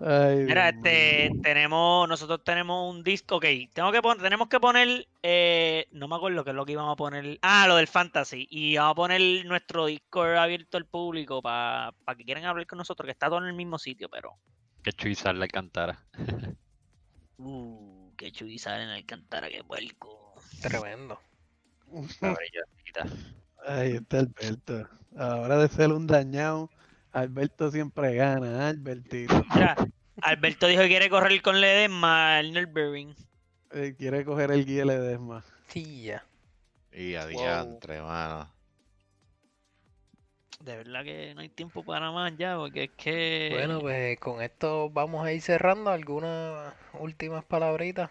Ay, Mira, este, tenemos, nosotros tenemos un disco, ok, tengo que poner, tenemos que poner, eh, no me acuerdo qué es lo que íbamos a poner, ah, lo del fantasy, y vamos a poner nuestro Discord abierto al público para que quieran hablar con nosotros, que está todo en el mismo sitio, pero, Que chuizar la alcantara. uh, qué chulizar en Alcantara, qué vuelco. Tremendo. Ahí está Alberto. Ahora de ser un dañado, Alberto siempre gana, Albertito. Mira, Alberto dijo que quiere correr con Ledesma al Nürburgring. Él quiere coger el guía Ledesma. Sí, ya. Y adiantre, mano. De verdad que no hay tiempo para más ya, porque es que... Bueno, pues con esto vamos a ir cerrando. ¿Algunas últimas palabritas?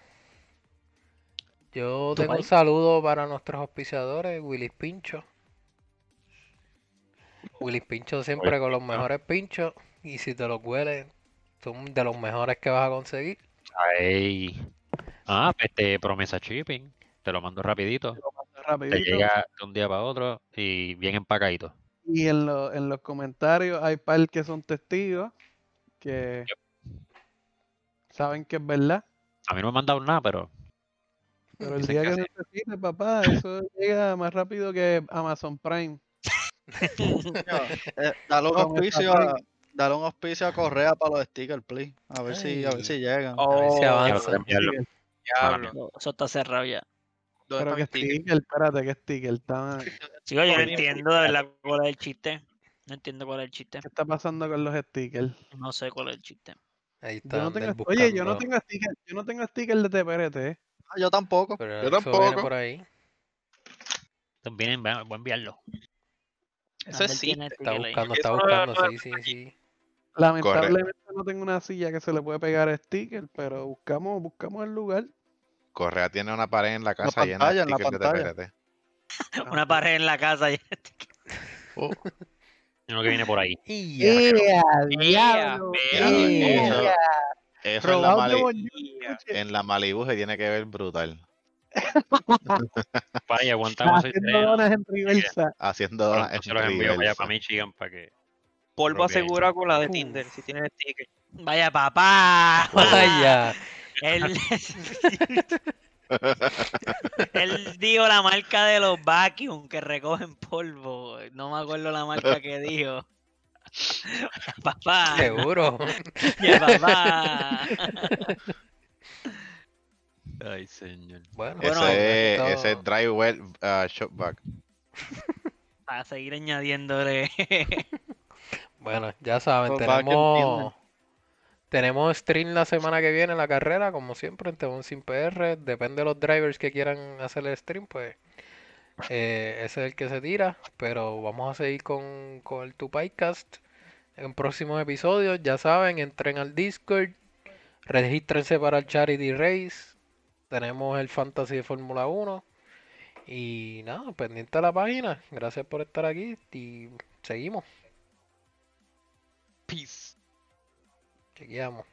Yo tengo un saludo para nuestros auspiciadores, Willis Pincho. Willis Pincho siempre con los mejores pinchos. Y si te los hueles, son de los mejores que vas a conseguir. Ay. Ah, este promesa shipping. Te lo mando rapidito. Te Rapidito. llega de un día para otro y bien empacadito. Y en, lo- en los comentarios hay par que son testigos que saben que es verdad. A mí no me han mandado nada, pero Pero el día que que necesites, papá, eso llega más rápido que Amazon Prime. Eh, dale un Con auspicio a, dale un auspicio a Correa para los stickers, please. A ver si, a ver si llegan. Oh, A ver si ya avanza. lo- enviarlo. Diablo. no, eso está cerrado ya. ¿Dónde Pero que sticker, espérate, que sticker. Está... Chico, yo no entiendo de verdad cuál es el chiste. No entiendo cuál es el chiste. ¿Qué está pasando con los stickers? No sé cuál es el chiste. Yo Ahí está. no Ander tengo, oye, yo no tengo sticker, yo no tengo sticker de TPRT. ¿eh? Ah, yo tampoco. Pero Yo viene tampoco. por ahí. A voy a enviarlo. Eso es sí. Está buscando, está buscando, sí, sí, sí. Lamentablemente no tengo una silla que se le puede pegar sticker, pero buscamos, buscamos el lugar. Correa tiene una pared en la casa llena pantalla, de stickers de pantalla. TPRT. Una pared en la casa. y- Uno que viene por ahí. Eso, de en la Malibu se tiene que ver brutal. Ahí, aguantamos el Haciendo donas en reversa. Haciendo donas en Se los envío para allá, para Michigan, para que... Polvo Ok. asegura con la de. Tinder, si tiene sticker. Vaya papá. Vaya. Él, él dijo la marca de los vacuum que recogen polvo. No me acuerdo la marca que dijo. Papá. Seguro. Ya, papá. Ay, señor. Bueno, Ese, Bueno, es, esto- ese es uh, Shopback. Para seguir añadiéndole. Bueno, ya saben, tenemos tenemos stream la semana que viene en la carrera, como siempre, en Tebón sin PR. Depende de los drivers que quieran hacer el stream, pues eh, ese es el que se tira. Pero vamos a seguir con, con el Tupacast en próximos episodios. Ya saben, entren al Discord, regístrense para el Charity Race. Tenemos el Fantasy de Fórmula 1. Y nada, pendiente de la página. Gracias por estar aquí y seguimos. Peace. Chequeamos.